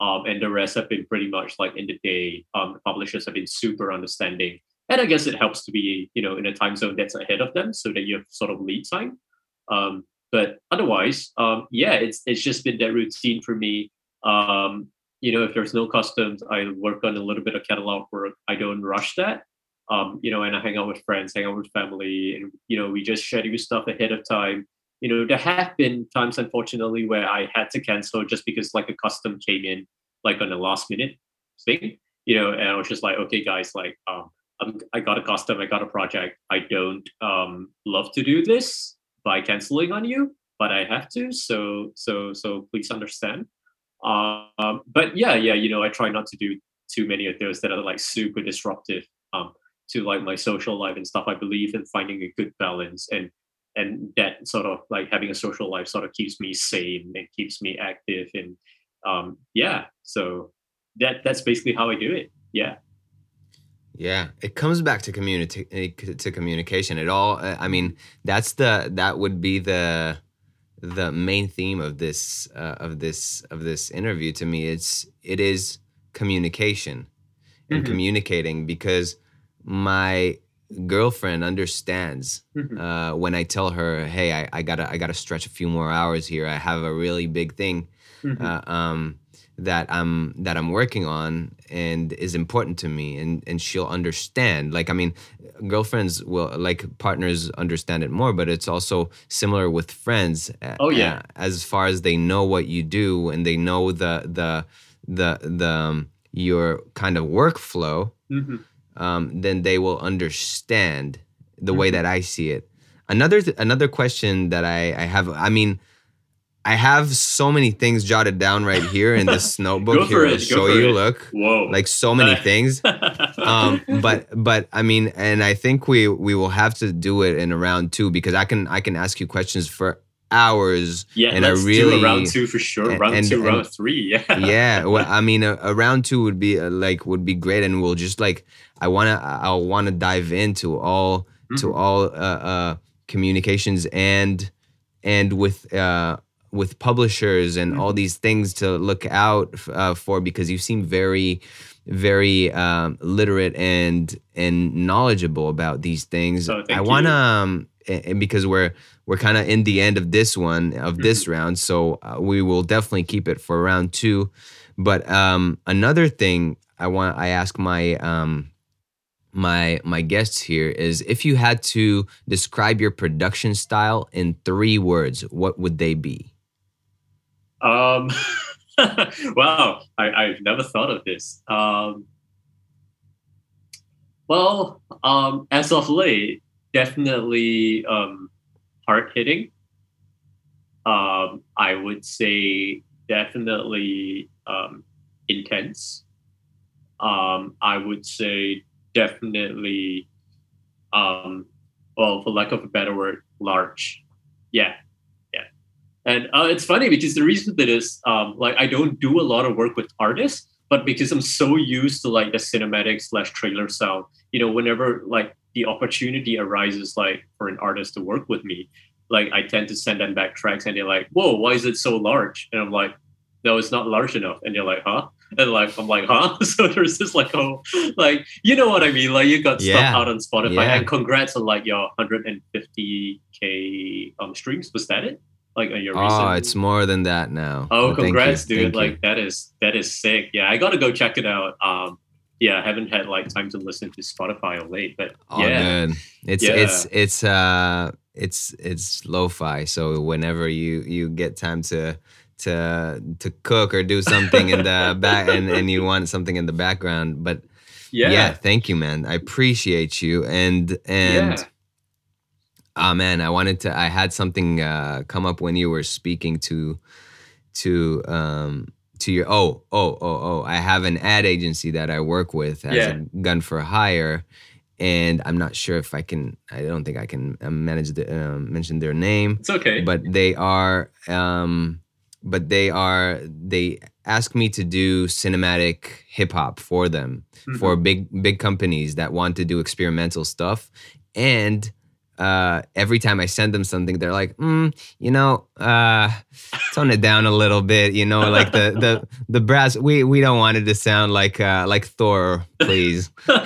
Um, and the rest have been pretty much like in the day. Um, publishers have been super understanding, and I guess it helps to be you know in a time zone that's ahead of them, so that you have sort of lead time. Um, but otherwise, um, yeah, it's it's just been that routine for me. Um, you know, if there's no customs, I work on a little bit of catalog work. I don't rush that. Um, you know, and I hang out with friends, hang out with family, and you know, we just schedule stuff ahead of time. You know, there have been times, unfortunately, where I had to cancel just because like a custom came in like on the last minute thing. You know, and I was just like, okay, guys, like, um, I'm, I got a custom, I got a project. I don't um, love to do this by canceling on you, but I have to. So so so please understand. Um, but yeah, yeah, you know, I try not to do too many of those that are like super disruptive um, to like my social life and stuff. I believe in finding a good balance and and that sort of like having a social life sort of keeps me sane and keeps me active and um, yeah. So that that's basically how I do it. Yeah. Yeah, it comes back to community to communication. It all. I mean, that's the that would be the the main theme of this uh, of this of this interview to me it's it is communication and mm-hmm. communicating because my girlfriend understands mm-hmm. uh, when I tell her, "Hey, I, I, gotta I gotta stretch a few more hours here. I have a really big thing mm-hmm. uh, um, that I'm that I'm working on and is important to me and and she'll understand like I mean girlfriends will like partners understand it more but it's also similar with friends oh yeah uh, as far as they know what you do and they know the the the the um, your kind of workflow mm-hmm. um, then they will understand the mm-hmm. way that I see it another th- another question that I I have I mean I have so many things jotted down right here in this <laughs> notebook here to show you. It. Look, whoa, like so many things. <laughs> um, but but I mean, and I think we we will have to do it in a round two because I can I can ask you questions for hours. Yeah, and let's I really round two for sure. And, round and, two, and, round three. Yeah. <laughs> yeah. Well, I mean, a, a round two would be uh, like would be great, and we'll just like I wanna I wanna dive into all mm-hmm. to all uh, uh, communications and and with uh with publishers and mm-hmm. all these things to look out uh, for because you seem very very um, literate and and knowledgeable about these things. Oh, I want to um, and because we're we're kind of in the end of this one of mm-hmm. this round, so uh, we will definitely keep it for round two. But um, another thing I want I ask my um, my my guests here is if you had to describe your production style in three words, what would they be? Um, <laughs> wow, I, I've never thought of this. Um, well, um, as of late, definitely um, hard hitting. Um, I would say definitely um, intense. Um, I would say definitely, um, well, for lack of a better word, large. Yeah, and uh, it's funny because the reason that is um, like I don't do a lot of work with artists, but because I'm so used to like the cinematic slash trailer sound, you know, whenever like the opportunity arises, like for an artist to work with me, like I tend to send them back tracks, and they're like, "Whoa, why is it so large?" And I'm like, "No, it's not large enough." And they're like, "Huh?" And like I'm like, "Huh?" <laughs> So there's this like, oh, like you know what I mean? Like you got yeah. stuff out on Spotify, yeah. and congrats on like your 150k um streams. Was that it? Like on your oh, recent... it's more than that now. Oh, congrats, dude! Thank like you. that is that is sick. Yeah, I gotta go check it out. Um, yeah, I haven't had like time to listen to Spotify of late, but oh, yeah, it's yeah. it's it's uh it's it's lo-fi. So whenever you you get time to to to cook or do <laughs> something in the back and, and you want something in the background, but yeah, yeah, thank you, man. I appreciate you and and. Yeah Oh man, I wanted to. I had something uh, come up when you were speaking to to um, to your. Oh, oh, oh, oh! I have an ad agency that I work with as yeah. a gun for hire, and I'm not sure if I can. I don't think I can uh, manage the uh, mention their name. It's okay, but they are. Um, but they are. They ask me to do cinematic hip hop for them mm-hmm. for big big companies that want to do experimental stuff and uh, every time I send them something, they're like, mm, you know, uh, tone it down a little bit. You know, like the the the brass. We we don't want it to sound like uh, like Thor, please. <laughs> there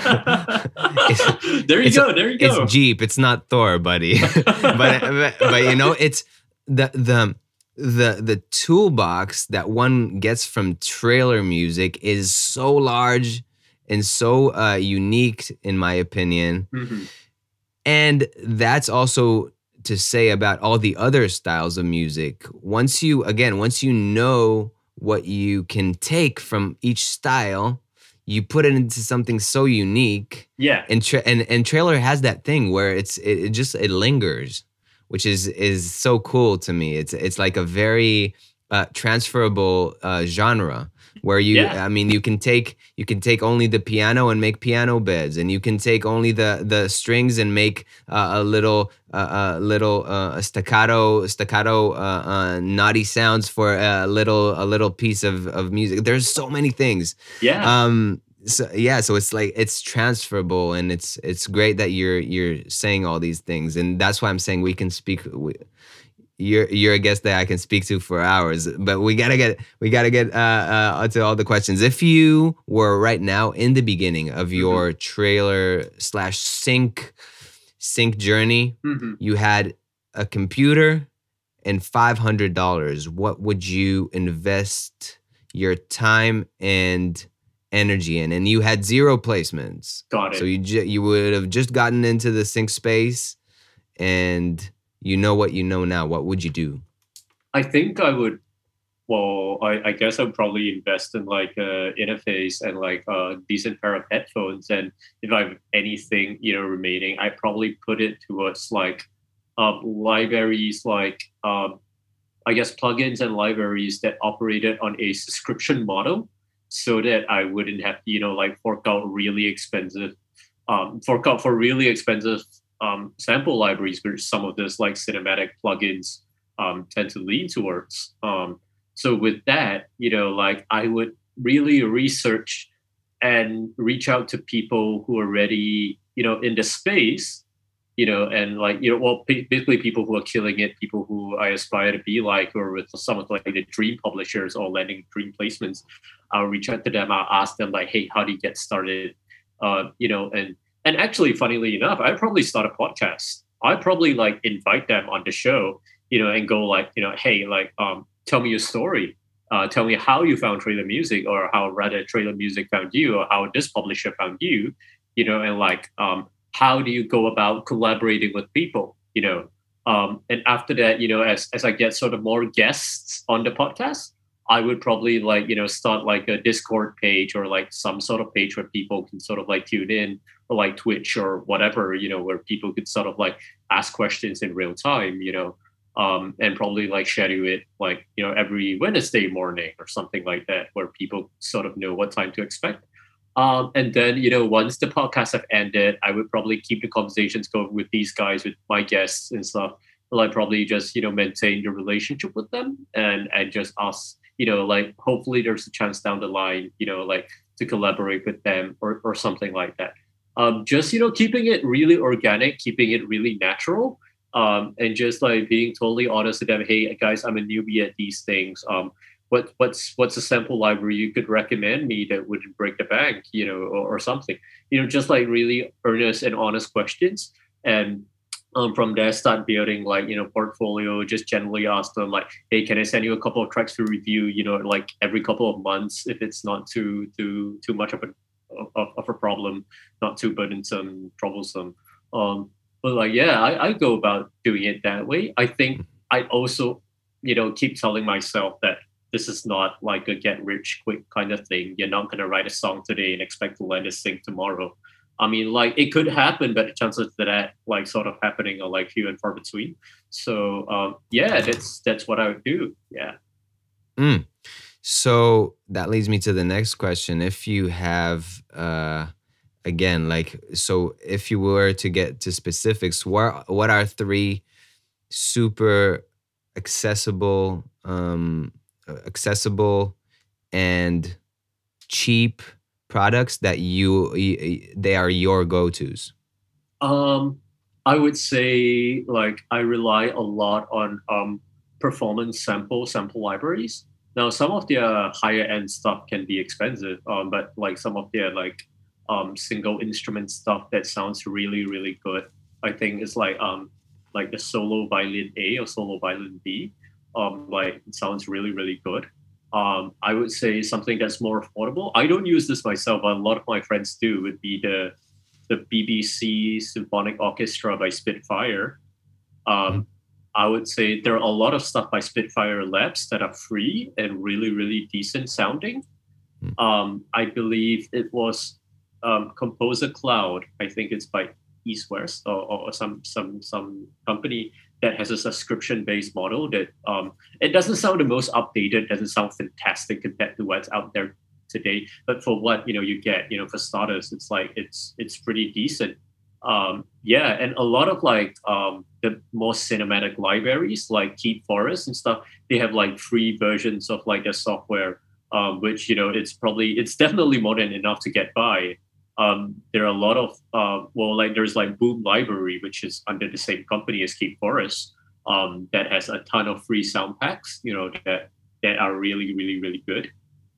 you go. There you go. It's Jeep. It's not Thor, buddy. <laughs> but, but but you know, it's the the the the toolbox that one gets from trailer music is so large and so uh, unique, in my opinion. Mm-hmm and that's also to say about all the other styles of music. Once you, again, once you know what you can take from each style, you put it into something so unique. Yeah. And tra- and and trailer has that thing where it's it, it just it lingers, which is is so cool to me. It's it's like a very uh, transferable uh, genre where you Yeah. i mean you can take you can take only the piano and make piano beds and you can take only the the strings and make uh, a little uh, a little uh, staccato staccato uh, uh, naughty sounds for a little a little piece of of music there's so many things Yeah. um so yeah so it's like it's transferable and it's it's great that you're you're saying all these things and that's why i'm saying we can speak we, you're you're a guest that I can speak to for hours, but we gotta get we gotta get uh, uh, to all the questions. If you were right now in the beginning of your trailer slash sync sync journey, Mhm. you had a computer and five hundred dollars. What would you invest your time and energy in? And you had zero placements. Got it. So you ju- you would have just gotten into the sync space, and you know what you know now. What would you do? I think I would. Well, I, I guess I'd probably invest in like a interface and like a decent pair of headphones. And if I have anything, you know, remaining, I probably put it towards like um, libraries, like um, I guess plugins and libraries that operated on a subscription model, so that I wouldn't have you know, like fork out really expensive, um, fork out for really expensive um, sample libraries, which some of this like cinematic plugins um, tend to lean towards. Um, so with that, you know, like I would really research and reach out to people who are already, you know, in the space, you know, and like, you know, well, ba- basically people who are killing it, people who I aspire to be like, or with some of like the dream publishers or landing dream placements, I'll reach out to them. I'll ask them like, hey, how do you get started? Uh, you know, and and actually, funnily enough, I'd probably start a podcast. I'd probably like invite them on the show, you know, and go like, you know, hey, like, um, tell me your story. Uh, tell me how you found trailer music, or how rather trailer music found you, or how this publisher found you, you know, and like, um, how do you go about collaborating with people, you know? Um, and after that, you know, as as I get sort of more guests on the podcast, I would probably like, you know, start like a Discord page or like some sort of page where people can sort of like tune in or like Twitch or whatever, you know, where people could sort of like ask questions in real time, you know, um, and probably like schedule it like, you know, every Wednesday morning or something like that, where people sort of know what time to expect. Um, and then, you know, once the podcast have ended, I would probably keep the conversations going with these guys, with my guests and stuff. Well, I probably just, you know, maintain the relationship with them and and just ask, you know, like hopefully there's a chance down the line, you know, like to collaborate with them or or something like that. Um, just you know, keeping it really organic, keeping it really natural, um, and just like being totally honest with them. Hey, guys, I'm a newbie at these things. Um, what what's what's a sample library you could recommend me that would break the bank, you know, or, or something. You know, just like really earnest and honest questions, and um, from there start building like you know portfolio. Just generally ask them like, hey, can I send you a couple of tracks to review? You know, like every couple of months if it's not too too too much of a of, of a problem, not too burdensome, troublesome. Um, but like, yeah, I, I go about doing it that way. I think I also, you know, keep telling myself that this is not like a get rich quick kind of thing. You're not gonna write a song today and expect to land a sync tomorrow. I mean, like it could happen, but the chances of that like sort of happening are like few and far between. So um, yeah, that's that's what I would do. Yeah. Mm. So that leads me to the next question. If you have, uh, again, like, so if you were to get to specifics, what what are three super accessible, um, accessible, and cheap products that you y- they are your go tos? Um, I would say like I rely a lot on um, performance sample sample libraries. Now, some of their higher end stuff can be expensive, um, but like some of their like um, single instrument stuff that sounds really really good. I think it's like um, like the solo violin A or solo violin B. Um, like it sounds really really good. Um, I would say something that's more affordable. I don't use this myself, but a lot of my friends do. Would be the the BBC Symphonic Orchestra by Spitfire. Um, I would say there are a lot of stuff by Spitfire Labs that are free and really, really decent sounding. Hmm. Um, I believe it was um, Composer Cloud. I think it's by East West or, or some some some company that has a subscription based model that um, it doesn't sound the most updated, doesn't sound fantastic compared to what's out there today. But for what you know you get, you know, for starters, it's like it's it's pretty decent. Um, yeah, and a lot of like um, the more cinematic libraries like Keepforest and stuff, they have like free versions of like their software, um, which you know it's probably it's definitely more than enough to get by. Um, there are a lot of uh, well, like there's like Boom Library, which is under the same company as Keepforest, um, that has a ton of free sound packs, you know, that that are really, really, really good.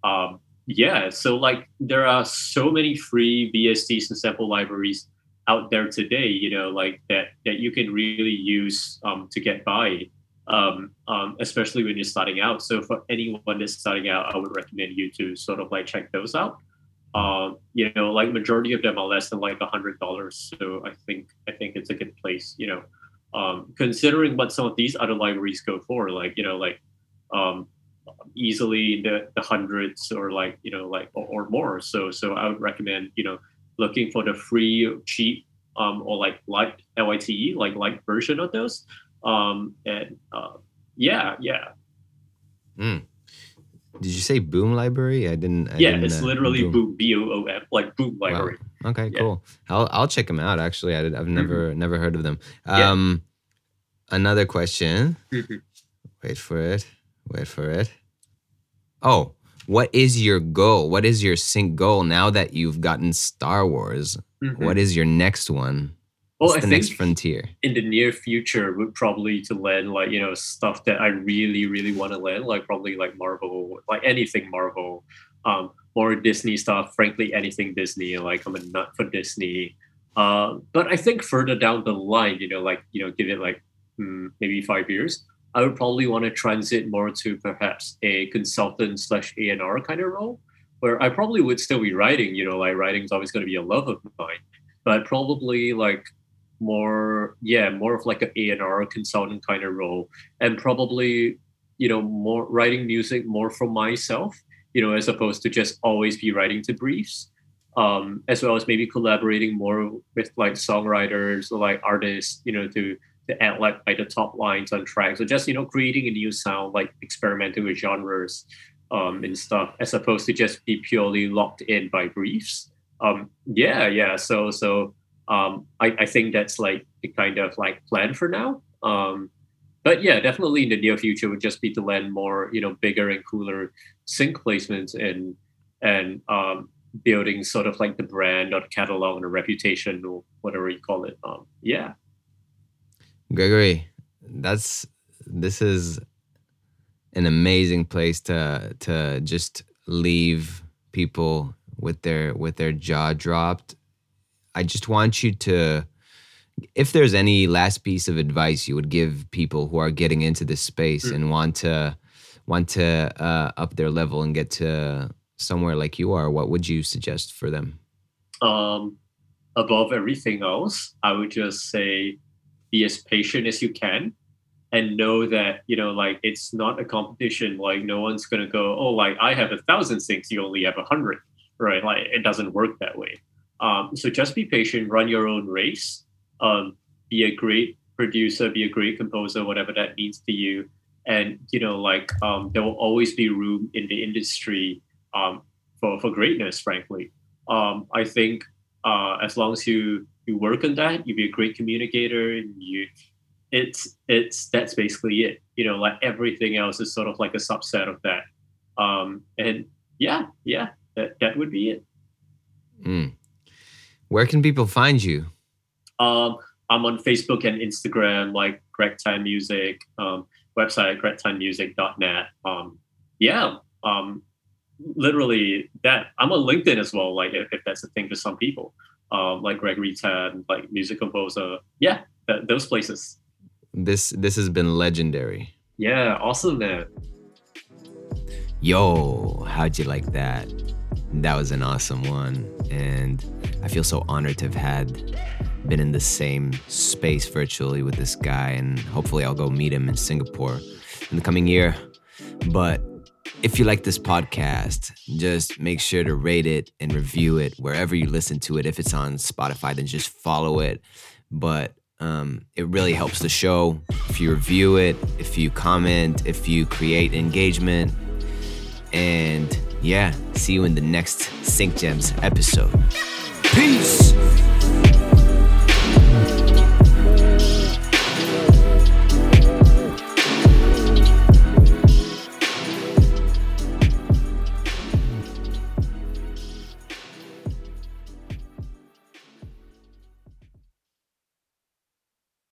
Um, yeah, so like there are so many free VSTs and sample libraries out there today, you know, like that that you can really use um, to get by, um, um, especially when you're starting out. So for anyone that's starting out, I would recommend you to sort of like check those out. Um, you know, like majority of them are less than like a hundred dollars. So I think I think it's a good place. You know, um, considering what some of these other libraries go for, like you know, like um, easily the, the hundreds or like you know like or, or, more so so i would recommend you know looking for the free cheap um, or like light lite like light version of those um, and uh, yeah yeah mm. Did you say boom library i didn't I yeah didn't, it's uh, literally boom b-o-o-m like boom library wow. okay yeah. cool i'll i'll check them out actually I, have mm-hmm. never mm-hmm. never heard of them um yeah. another question mm-hmm. wait for it wait for it oh, what is your goal? What is your sync goal now that you've gotten Star Wars? Mm-hmm. What is your next one? Well, What's I the next frontier? In the near future, would probably to learn like you know stuff that I really, really want to learn, like probably like Marvel, like anything Marvel, um, more Disney stuff. Frankly, anything Disney. Like I'm a nut for Disney. Uh, but I think further down the line, you know, like you know, give it like mm, maybe five years, I would probably want to transit more to perhaps a consultant slash A and R kind of role, where I probably would still be writing. You know, like writing is always going to be a love of mine, but probably like more, yeah, more of like an A and R consultant kind of role, and probably you know more writing music more for myself. You know, as opposed to just always be writing to briefs. Um, as well as maybe collaborating more with like songwriters or like artists, you know, to to add like, like the top lines on tracks. So just you know creating a new sound, like experimenting with genres um, and stuff, as opposed to just be purely locked in by briefs. Um, yeah, yeah. So so um, I, I think that's like the kind of like plan for now. Um, but yeah, definitely in the near future would just be to land more, you know, bigger and cooler sync placements and and um, building sort of like the brand or the catalog and the reputation or whatever you call it. Um, yeah. Gregory, that's this is an amazing place to to just leave people with their with their jaw dropped. I just want you to if there's any last piece of advice you would give people who are getting into this space mm. and want to want to uh, up their level and get to somewhere like you are, what would you suggest for them? Um, above everything else, I would just say be as patient as you can and know that you know like it's not a competition like no one's gonna go oh like i have a thousand syncs you only have a hundred right like it doesn't work that way um, so just be patient run your own race um, be a great producer be a great composer whatever that means to you and you know like um, there will always be room in the industry um, for for greatness frankly um, i think uh, as long as you you work on that, you be a great communicator, and you it's it's that's basically it. You know, like everything else is sort of like a subset of that. Um, and yeah, yeah, that that would be it. Mm. Where can people find you? Um, I'm on Facebook and Instagram, like Greg Tan Music. Um, website gregtanmusic.net. Um, yeah, um, literally that. I'm on LinkedIn as well. Like if, if that's a thing for some people um, like Gregory Tan, like music composer. Yeah, th- those places. This this has been legendary. Yeah, awesome, man. Yo, how'd you like that? That was an awesome one, and I feel so honored to have had been in the same space virtually with this guy, and hopefully I'll go meet him in Singapore in the coming year. But if you like this podcast, just make sure to rate it and review it wherever you listen to it. If it's on Spotify, then just follow it. But um, it really helps the show if you review it, if you comment, if you create engagement. And yeah, see you in the next Sync Gems episode. Peace.